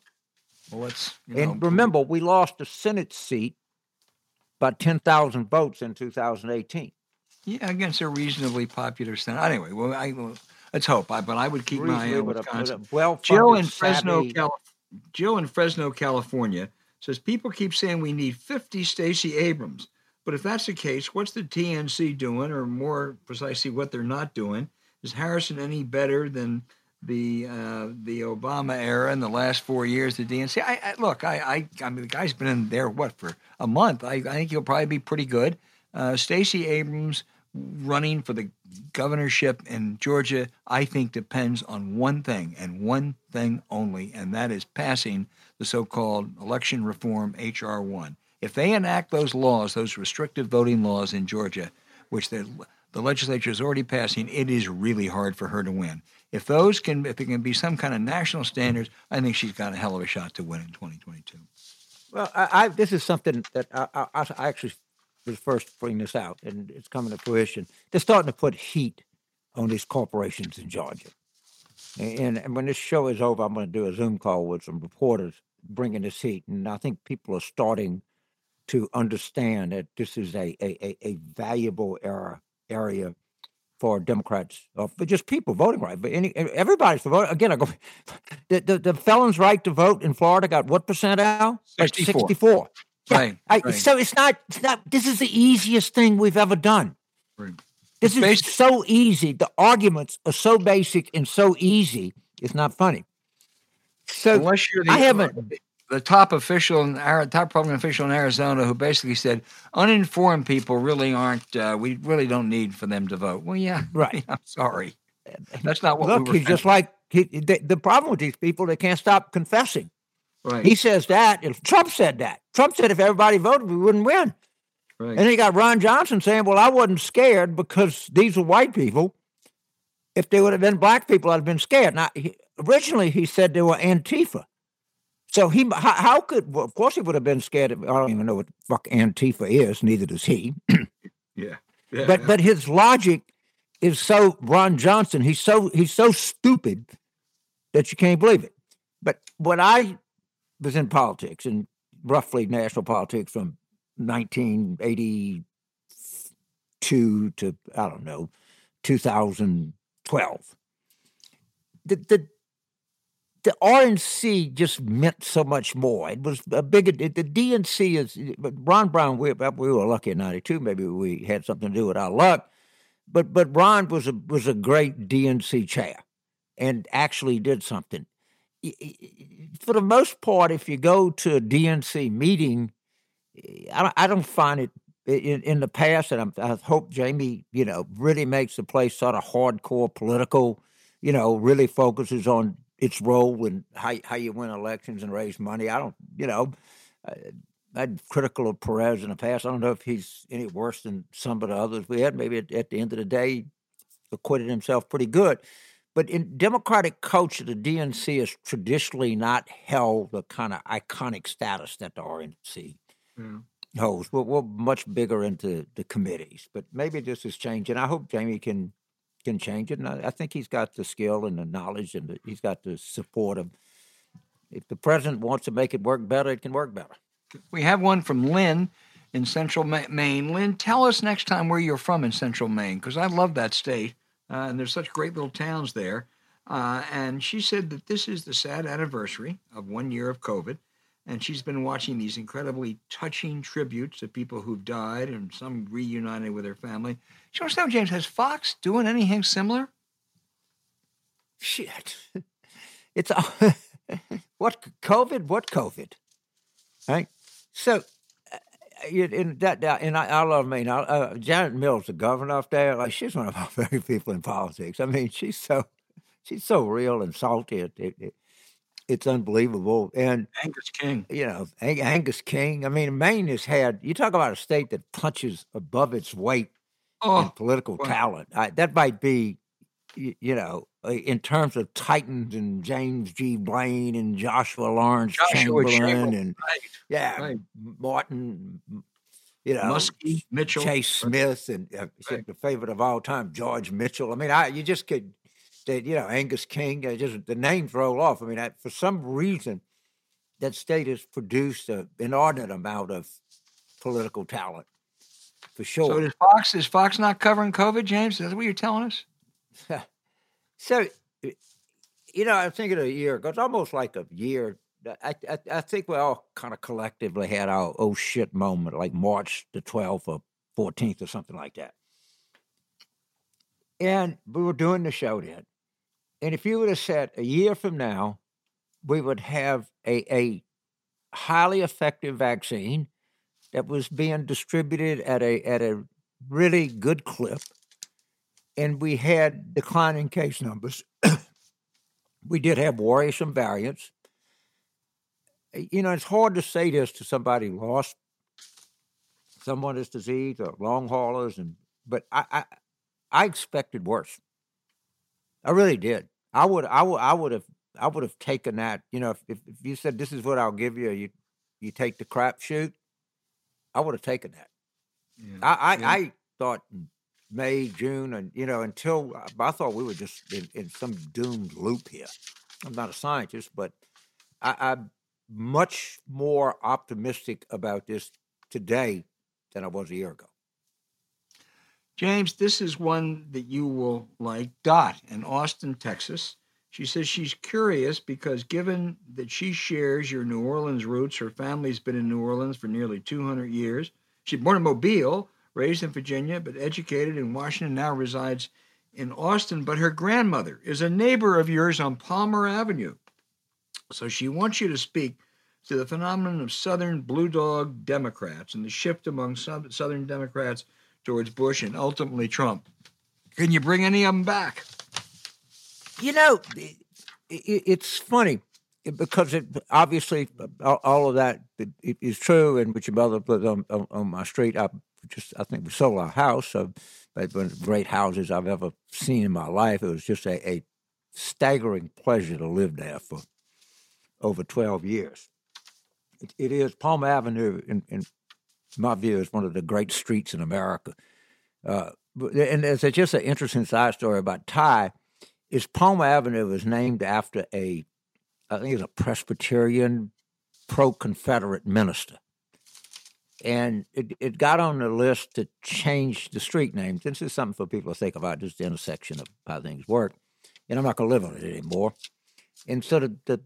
Well, let's. And know, remember, we lost a Senate seat by ten thousand votes in 2018. Yeah, against a reasonably popular Senate. Anyway, well, I well, let's hope. I, but I would keep my eye on with a- with a Wisconsin. well-funded, Joe in Fresno, Cal- Joe in Fresno, California says people keep saying we need 50 Stacey Abrams, but if that's the case, what's the DNC doing, or more precisely, what they're not doing? Is Harrison any better than the uh, the Obama era in the last four years? The DNC. I, I look. I, I I mean, the guy's been in there what for a month. I, I think he'll probably be pretty good. Uh, Stacey Abrams running for the governorship in Georgia, I think depends on one thing and one thing only, and that is passing the so-called election reform HR one. If they enact those laws, those restrictive voting laws in Georgia, which the legislature is already passing, it is really hard for her to win. If those can, if it can be some kind of national standards, I think she's got a hell of a shot to win in 2022. Well, I, I this is something that I, I, actually was first bringing this out, and it's coming to fruition. They're starting to put heat on these corporations in Georgia. And, and when this show is over, I'm going to do a Zoom call with some reporters bringing this heat, and I think people are starting to understand that this is a a, a, a valuable era area for Democrats, or for just people voting right. But any everybody's for vote. Again, I go. [LAUGHS] The, the the felons' right to vote in Florida got what percent out? 64. Sixty-four. Yeah, Right, I, right. So it's not. It's not. This is the easiest thing we've ever done. Right. This It's is basic. so easy. The arguments are so basic and so easy. It's not funny. So Unless you're the, I haven't- the top official in Ari- top Republican official in Arizona who basically said uninformed people really aren't. Uh, we really don't need for them to vote. Well, yeah, [LAUGHS] Right. I'm sorry, that's not what look, we were. he's just like he, the, the problem with these people. They can't stop confessing. right. He says that. If Trump said that. Trump said if everybody voted, we wouldn't win. right. And then you got Ron Johnson saying, "Well, I wasn't scared because these are white people. If they would have been black people, I'd have been scared." Now, he, originally he said they were Antifa. So he, how, how could? Well, of course, he would have been scared. Of, I don't even know what the fuck Antifa is. Neither does he. [CLEARS THROAT] yeah. yeah. But but his logic is so Ron Johnson. He's so he's so stupid that you can't believe it. But when I was in politics and roughly national politics from 1982 to I don't know 2012, the the the RNC just meant so much more. It was a bigger. The DNC is. But Ron Brown, we, uh, we were lucky in '92. Maybe we had something to do with our luck. But but Ron was a was a great DNC chair, and actually did something. For the most part, if you go to a DNC meeting, I don't, I don't find it in, in the past, and I'm, I hope Jamie, you know, really makes the place sort of hardcore political. You know, really focuses on its role in how how you win elections and raise money. I don't, you know, I, I'm critical of Perez in the past. I don't know if he's any worse than some of the others we had. Maybe at, at the end of the day, acquitted himself pretty good. But in Democratic culture, the DNC has traditionally not held the kind of iconic status that the RNC holds. We're, we're much bigger into the committees, but maybe this is changing. I hope Jamie can can change it, and I, I think he's got the skill and the knowledge, and the, he's got the support of. If the president wants to make it work better, it can work better. We have one from Lynn in central Maine. Lynn, tell us next time where you're from in central Maine, because I love that state. Uh, and there's such great little towns there. Uh, and she said that this is the sad anniversary of one year of COVID. And she's been watching these incredibly touching tributes to people who've died and some reunited with their family. She wants know, James, has Fox doing anything similar? Shit. [LAUGHS] It's all [LAUGHS] what COVID? What COVID? Right. So, uh, you- in that, that- and I, I love Maine. I, uh, Janet Mills, the governor up there, like she's one of our [LAUGHS] favorite people in politics. I mean, she's so she's so real and salty. It, it, it, it's unbelievable. And Angus King. you know, Ang- Angus King. I mean, Maine has had. You talk about a state that punches above its weight in Oh, political wow. talent. I, that might be, you, you know, uh, in terms of Titans and James G. Blaine and Joshua Lawrence Joshua Chamberlain and right. yeah, right. Martin, you know, Muskie, Mitchell. Chase Smith and uh, Right. the favorite of all time, George Mitchell. I mean, I you just could, that you know, Angus King. Uh, just the names roll off. I mean, I, for some reason, that state has produced an inordinate amount of political talent, for sure. So is Fox is Fox not covering COVID, James? Is that what you're telling us? [LAUGHS] So, you know, I'm thinking a year ago. It's almost like a year. I, I, I think we all kind of collectively had our oh shit moment, like March the 12th or 14th or something like that. And we were doing the show then. And if you would have said a year from now, we would have a, a highly effective vaccine that was being distributed at a at a really good clip and we had declining case numbers. [COUGHS] we did have worrisome variants. You know, it's hard to say this to somebody who lost someone this disease or long haulers, and but I, I I expected worse. I really did. I would I would I would have I would have taken that. You know, if if you said this is what I'll give you, you you take the crap shoot. I would have taken that. I I, Yeah. I thought May, June, and you know, until uh, I thought we were just in, in some doomed loop here. I'm not a scientist, but I, I'm much more optimistic about this today than I was a year ago. James, this is one that you will like. Dot in Austin, Texas. She says she's curious because given that she shares your New Orleans roots, her family's been in New Orleans for nearly 200 years. She's born in Mobile, raised in Virginia, but educated in Washington, now resides in Austin. But her grandmother is a neighbor of yours on Palmer Avenue. So she wants you to speak to the phenomenon of Southern Blue Dog Democrats and the shift among Southern Democrats towards Bush and ultimately Trump. Can you bring any of them back? You know, i i it's funny because it obviously all, of that is true. And with your mother lived on, on, on my street, I just I think we sold our house. So they've been great houses I've ever seen in my life. It was just a, a staggering pleasure to live there for over twelve years. It, it is Palm Avenue, in, in my view, is one of the great streets in America. Uh, and a- just an interesting side story about Ty is Palmer Avenue was named after a, I think it's a Presbyterian pro Confederate minister. And it, it got on the list to change the street name. This is something for people to think about, just the intersection of how things work. And I'm not going to live on it anymore. And so the, the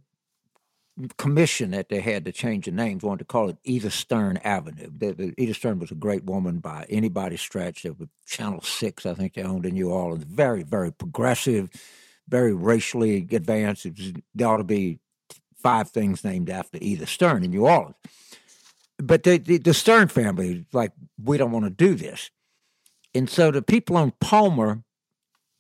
commission that they had to change the names wanted to call it Edith Stern Avenue. The, the, Edith Stern was a great woman by anybody's stretch. It was Channel 6, I think they owned in New Orleans. Very, very progressive, very racially advanced. Was, there ought to be five things named after Edith Stern in New Orleans. But the, the, the Stern family, like, we don't want to do this. And so the people on Palmer,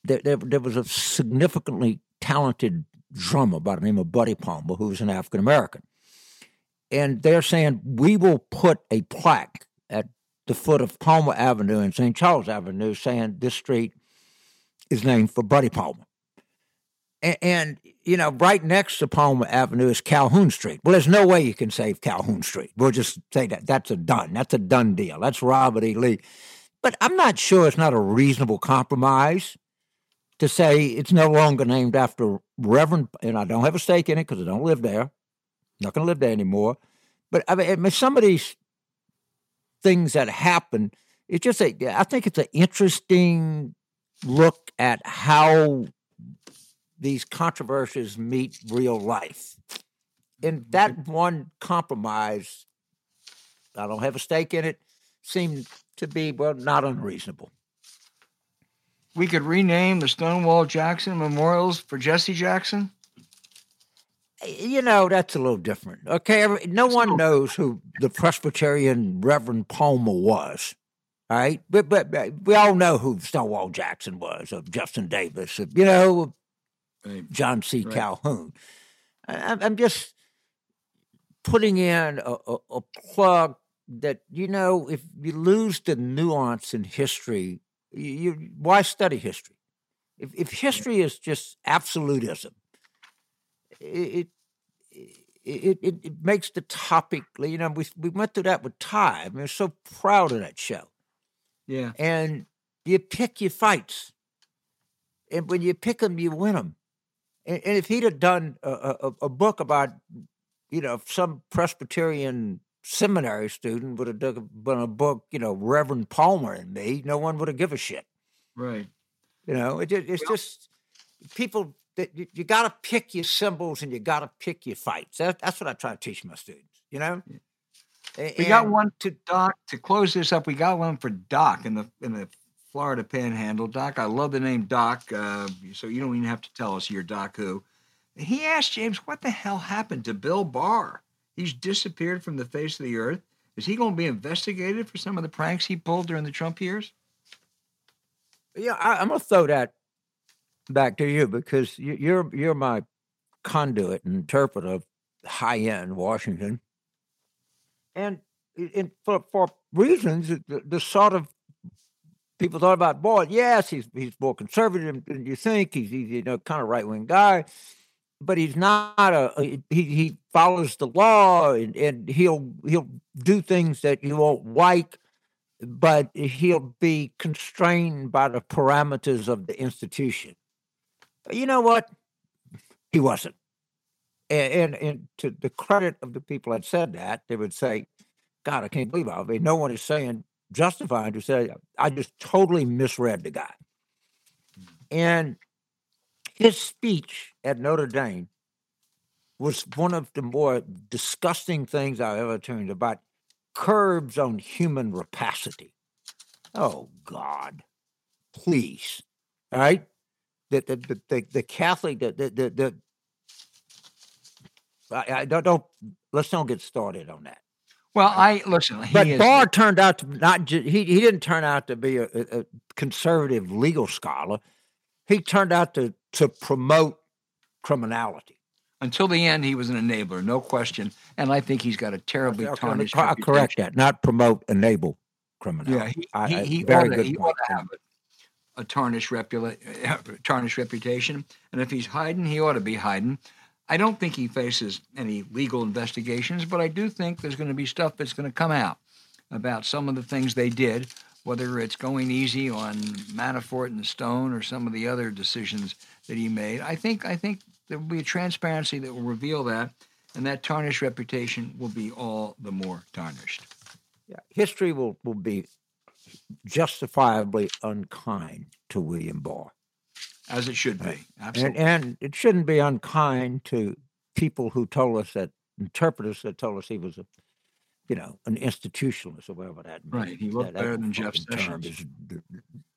there, there, there was a significantly talented drummer by the name of Buddy Palmer, who was an African American. And they're saying, we will put a plaque at the foot of Palmer Avenue and St. Charles Avenue saying this street is named for Buddy Palmer. And, and, you know, right next to Palmer Avenue is Calhoun Street. Well, there's no way you can save Calhoun Street. We'll just say that that's a done. That's a done deal. That's Robert E. Lee. But I'm not sure it's not a reasonable compromise to say it's no longer named after Reverend, and I don't have a stake in it because I don't live there. Not going to live there anymore. But I mean, I mean, some of these things that happen. It's just a, I think it's an interesting look at how these controversies meet real life. And that mm-hmm. one compromise, I don't have a stake in it, seemed to be, well, not unreasonable. We could rename the Stonewall Jackson memorials for Jesse Jackson. You know, that's a little different. Okay. No one knows who the Presbyterian Reverend Palmer was. All right. But, but, but we all know who Stonewall Jackson was, of Jefferson Davis, of, you know, Right. John C. Right. Calhoun. I, I'm- I'm just putting in a, a, a plug that, you know, if you lose the nuance in history, you, you why study history? If, if history is just absolutism, it, it, it, it, it makes the topic, you know, we, we went through that with Ty. I mean, we're so proud of that show Yeah. and you pick your fights. And when you pick them, you win them. And, and if he'd have done a, a, a book about, you know, some Presbyterian seminary student would have done a book, you know, Reverend Palmer and me, no one would have give a shit. Right. You know, it, it's just people that you, you got to pick your symbols and you got to pick your fights. That, that's what I try to teach my students. You know, A- We got one to Doc to close this up. We got one for Doc in the in the Florida Panhandle. Doc, I love the name Doc. Uh, so you don't even have to tell us you're Doc who. He asked James, "What the hell happened to Bill Barr? He's disappeared from the face of the earth. Is he going to be investigated for some of the pranks he pulled during the Trump years?" Yeah, I, I'm gonna throw that back to you because you, you're you're my conduit and interpreter of high end Washington, and for for reasons the, the sort of people thought about Boyd. Yes, he's he's more conservative than you think. He's, he's you know kind of right wing guy, but he's not a he he follows the law and, and he'll he'll do things that you won't like but he'll be constrained by the parameters of the institution. You know what? He wasn't. And, and, and to the credit of the people that said that, they would say, God, I can't believe it. I mean, no one is saying, justifying to say, I just totally misread the guy. Mm. And his speech at Notre Dame was one of the more disgusting things I've ever turned about curbs on human rapacity. Oh God, please, all right? The the the, the, Catholic the the the. the I, I don't don't let's don't get started on that. Well, I listen. He But is, Barr turned out to not ju- he he didn't turn out to be a, a conservative legal scholar. He turned out to to promote criminality. until the end, he was an enabler, no question. And I think he's got a terribly Okay, tarnished. I'll correct that. Not promote, enable criminality. Yeah, he, I- he, he very ought to, he ought to have a, a tarnished, repula- [LAUGHS] tarnished reputation. And if he's hiding, he ought to be hiding. I don't think he faces any legal investigations, but I do think there's going to be stuff that's going to come out about some of the things they did, whether it's going easy on Manafort and Stone or some of the other decisions that he made. I think I think there will be a transparency that will reveal that, and that tarnished reputation will be all the more tarnished. Yeah, history will, will be justifiably unkind to William Barr. As it should be. Uh, absolutely. And, and it shouldn't be unkind to people who told us that, interpreters that told us he was a, you know, an institutionalist or whatever that means. Right, he looked That- better than Jeff fucking term Sessions. is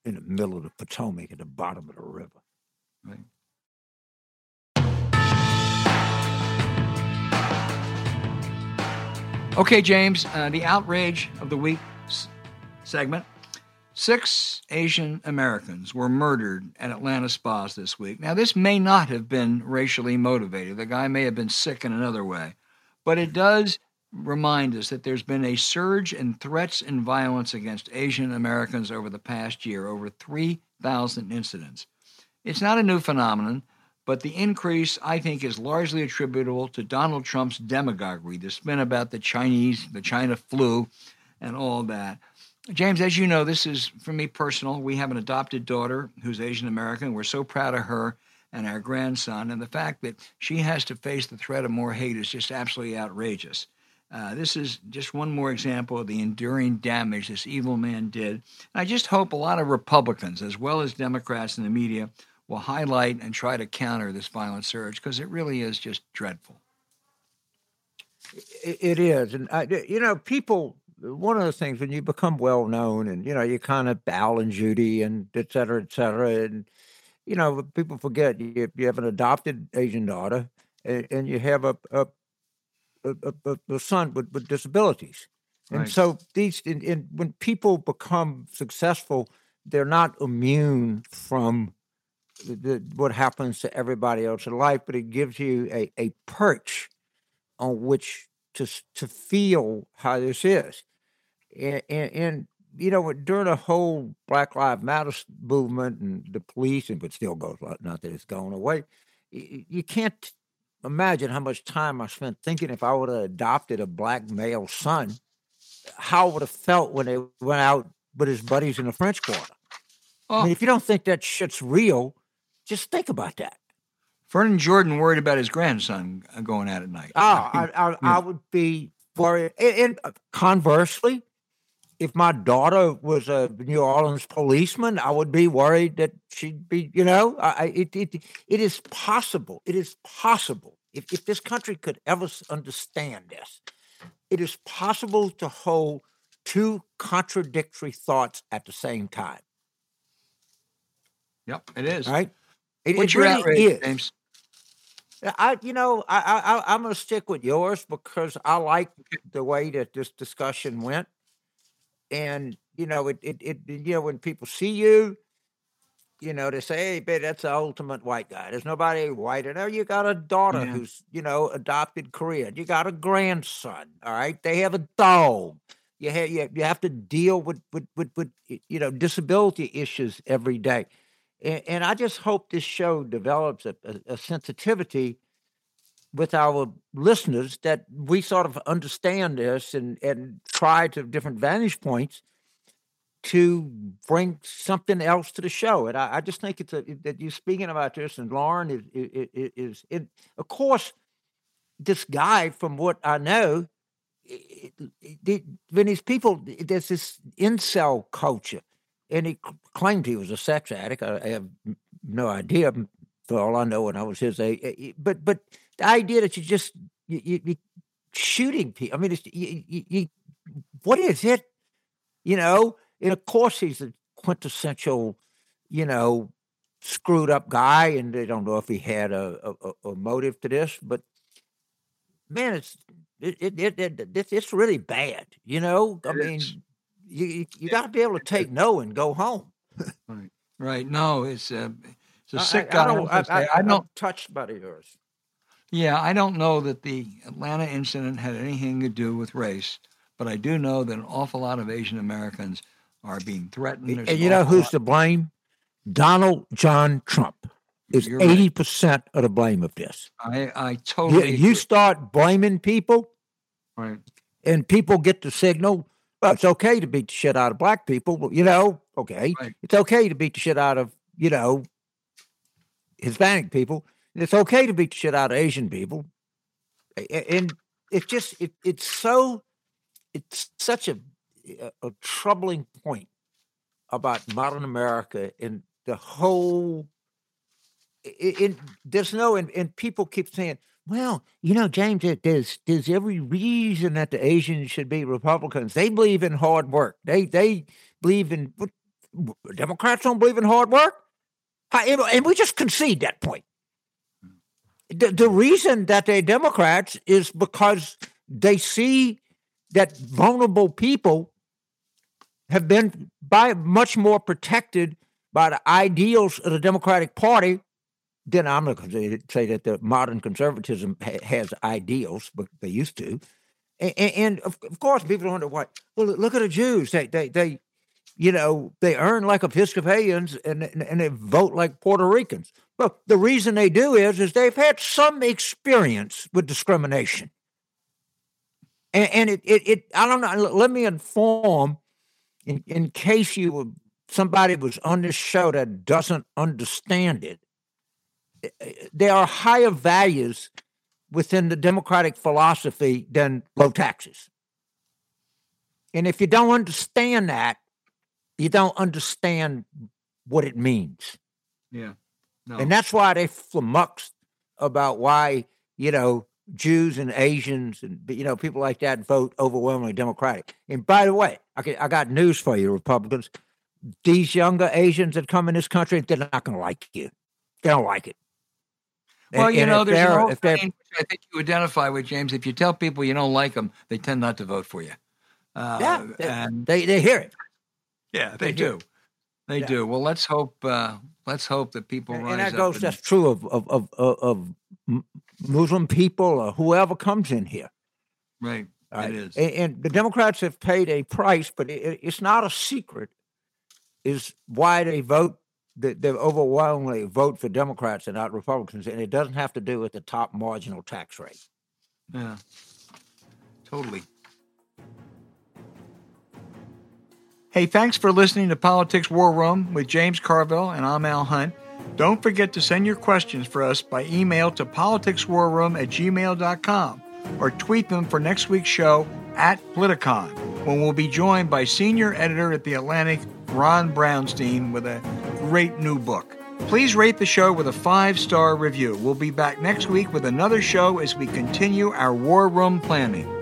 in the middle of the Potomac at the bottom of the river. Okay, James, uh, the outrage of the week s- segment. Six Asian Americans were murdered at Atlanta spas this week. Now, this may not have been racially motivated. The guy may have been sick in another way, but it does remind us that there's been a surge in threats and violence against Asian Americans over the past year, over 3,000 incidents. It's not a new phenomenon, but the increase, I think, is largely attributable to Donald Trump's demagoguery, the spin about the Chinese, the China flu, and all that. James, as you know, this is for me personal. We have an adopted daughter who's Asian American. We're so proud of her and our grandson. And the fact that she has to face the threat of more hate is just absolutely outrageous. Uh, this is just one more example of the enduring damage this evil man did. And I just hope a lot of Republicans, as well as Democrats in the media, will highlight and try to counter this violent surge because it really is just dreadful. It, is, and I, you know, people. One of the things when you become well known, and you know, you kind of Al and Judy, and et cetera, et cetera, and you know, people forget you, you have an adopted Asian daughter, and, and you have a a, a, a, a son with, with disabilities, and Right. so these, and, and when people become successful, they're not immune from the, what happens to everybody else in life, but it gives you a, a perch on which to to feel how this is, and, and, and you know during the whole Black Lives Matter movement and the police, and but still goes not that it's going away. You, you can't imagine how much time I spent thinking if I would have adopted a black male son, how I would have felt when they went out with his buddies in the French Quarter. I Oh, mean, if you don't think that shit's real, just think about that. Vernon Jordan worried about his grandson uh, going out at night. Oh, [LAUGHS] I, I, I would be worried. And, uh, conversely, if my daughter was a New Orleans policeman, I would be worried that she'd be, you know, I- it, it, it is possible. It is possible. If, if this country could ever understand this, it is possible to hold two contradictory thoughts at the same time, Yep, it is. right? It, What's it your really outrage, is. James? I, you know, I, I, I'm going to stick with yours because I like the way that this discussion went, and you know, it, it, it, you know, when people see you, you know, they say, "Hey, babe, that's the ultimate white guy." There's nobody whiter. No, you got a daughter Yeah. who's, you know, adopted Korean. You got a grandson. All right, they have a dog. You have you, you have to deal with with with, with you know disability issues every day. And, and I just hope this show develops a, a, a sensitivity with our listeners that we sort of understand this and, and try to different vantage points to bring something else to the show. And I, I just think it's a, that you're speaking about this, and Lauren is is, is of course this guy, from what I know, it, it, it- when these people, there's this incel culture, and he claimed he was a sex addict. I, I have no idea. For all I know, when I was his age, but but the idea that you just you, you, you shooting people. I mean, it's, you, you, what is it? You know, and of course he's a quintessential, you know, screwed up guy, and they don't know if he had a a, a- motive to this, but man, it's it it, it, it it's- really bad. You know, I mean. You you, you got to be able to take no and go home. Right. Right. No, it's a, it's a I- sick I, guy. I don't. I, I, I don't. touched by the yours. Yeah, I don't know that the Atlanta incident had anything to do with race, but I do know that an awful lot of Asian Americans are being threatened. There's And you know who's lot- to blame? Donald John Trump is right. eighty percent of the blame of this. I I You, totally. you agree. start blaming people, right. and people get the signal. Well, it's okay to beat the shit out of black people. You know, okay, Right. it's okay to beat the shit out of you know Hispanic people. It's okay to beat the shit out of Asian people, and it's just it, it's so it's such a, a a troubling point about modern America and the whole. It, it, there's no and, and people keep saying, well, you know, James, there- there's there's every reason that the Asians should be Republicans. They believe in hard work. They they believe in Democrats don't believe in hard work. And we just concede that point. The, the reason that they're Democrats is because they see that vulnerable people have been by much more protected by the ideals of the Democratic Party than I'm to say that the modern conservatism ha- has ideals, but they used to. And, and of, of course, people wonder why. Well, look at the Jews. They, they, they, you know, they earn like Episcopalians and, and they vote like Puerto Ricans. Well, the reason they do is is they've had some experience with discrimination. And, and it, it, it, I don't know. Let me inform, in, in case you were, somebody was on this show that doesn't understand it. There are higher values within the Democratic philosophy than low taxes. And if you don't understand that, you don't understand what it means. Yeah. No. And that's why they flummoxed about why, you know, Jews and Asians and you know people like that vote overwhelmingly Democratic. And by the way, I, I got news for you, Republicans. These younger Asians that come in this country, they're not going to like you. They don't like it. Well, And- you know, there's old if they're- which I think you identify with, James. If you tell people you don't like them, they tend not to vote for you. Uh, yeah, they, and they they hear it. yeah, they they do. do. They Yeah. do. Well, let's hope. Uh, let's hope that people And, rise and that goes. and- That's true of of of of, Muslim people or whoever comes in here. right. Right? It is. And, and the Democrats have paid a price, but it- it's not a secret. Is why they vote. They, they overwhelmingly vote for Democrats and not Republicans, and it doesn't have to do with the top marginal tax rate. Yeah. Totally. Hey, thanks for listening to Politics War Room with James Carville and I'm Al Hunt. Don't forget to send your questions for us by email to politicswarroom at gmail.com or tweet them for next week's show at Politicon, when we'll be joined by senior editor at The Atlantic, Ron Brownstein, with a great new book. Please rate the show with a five star review. We'll be back next week with another show as we continue our War Room planning.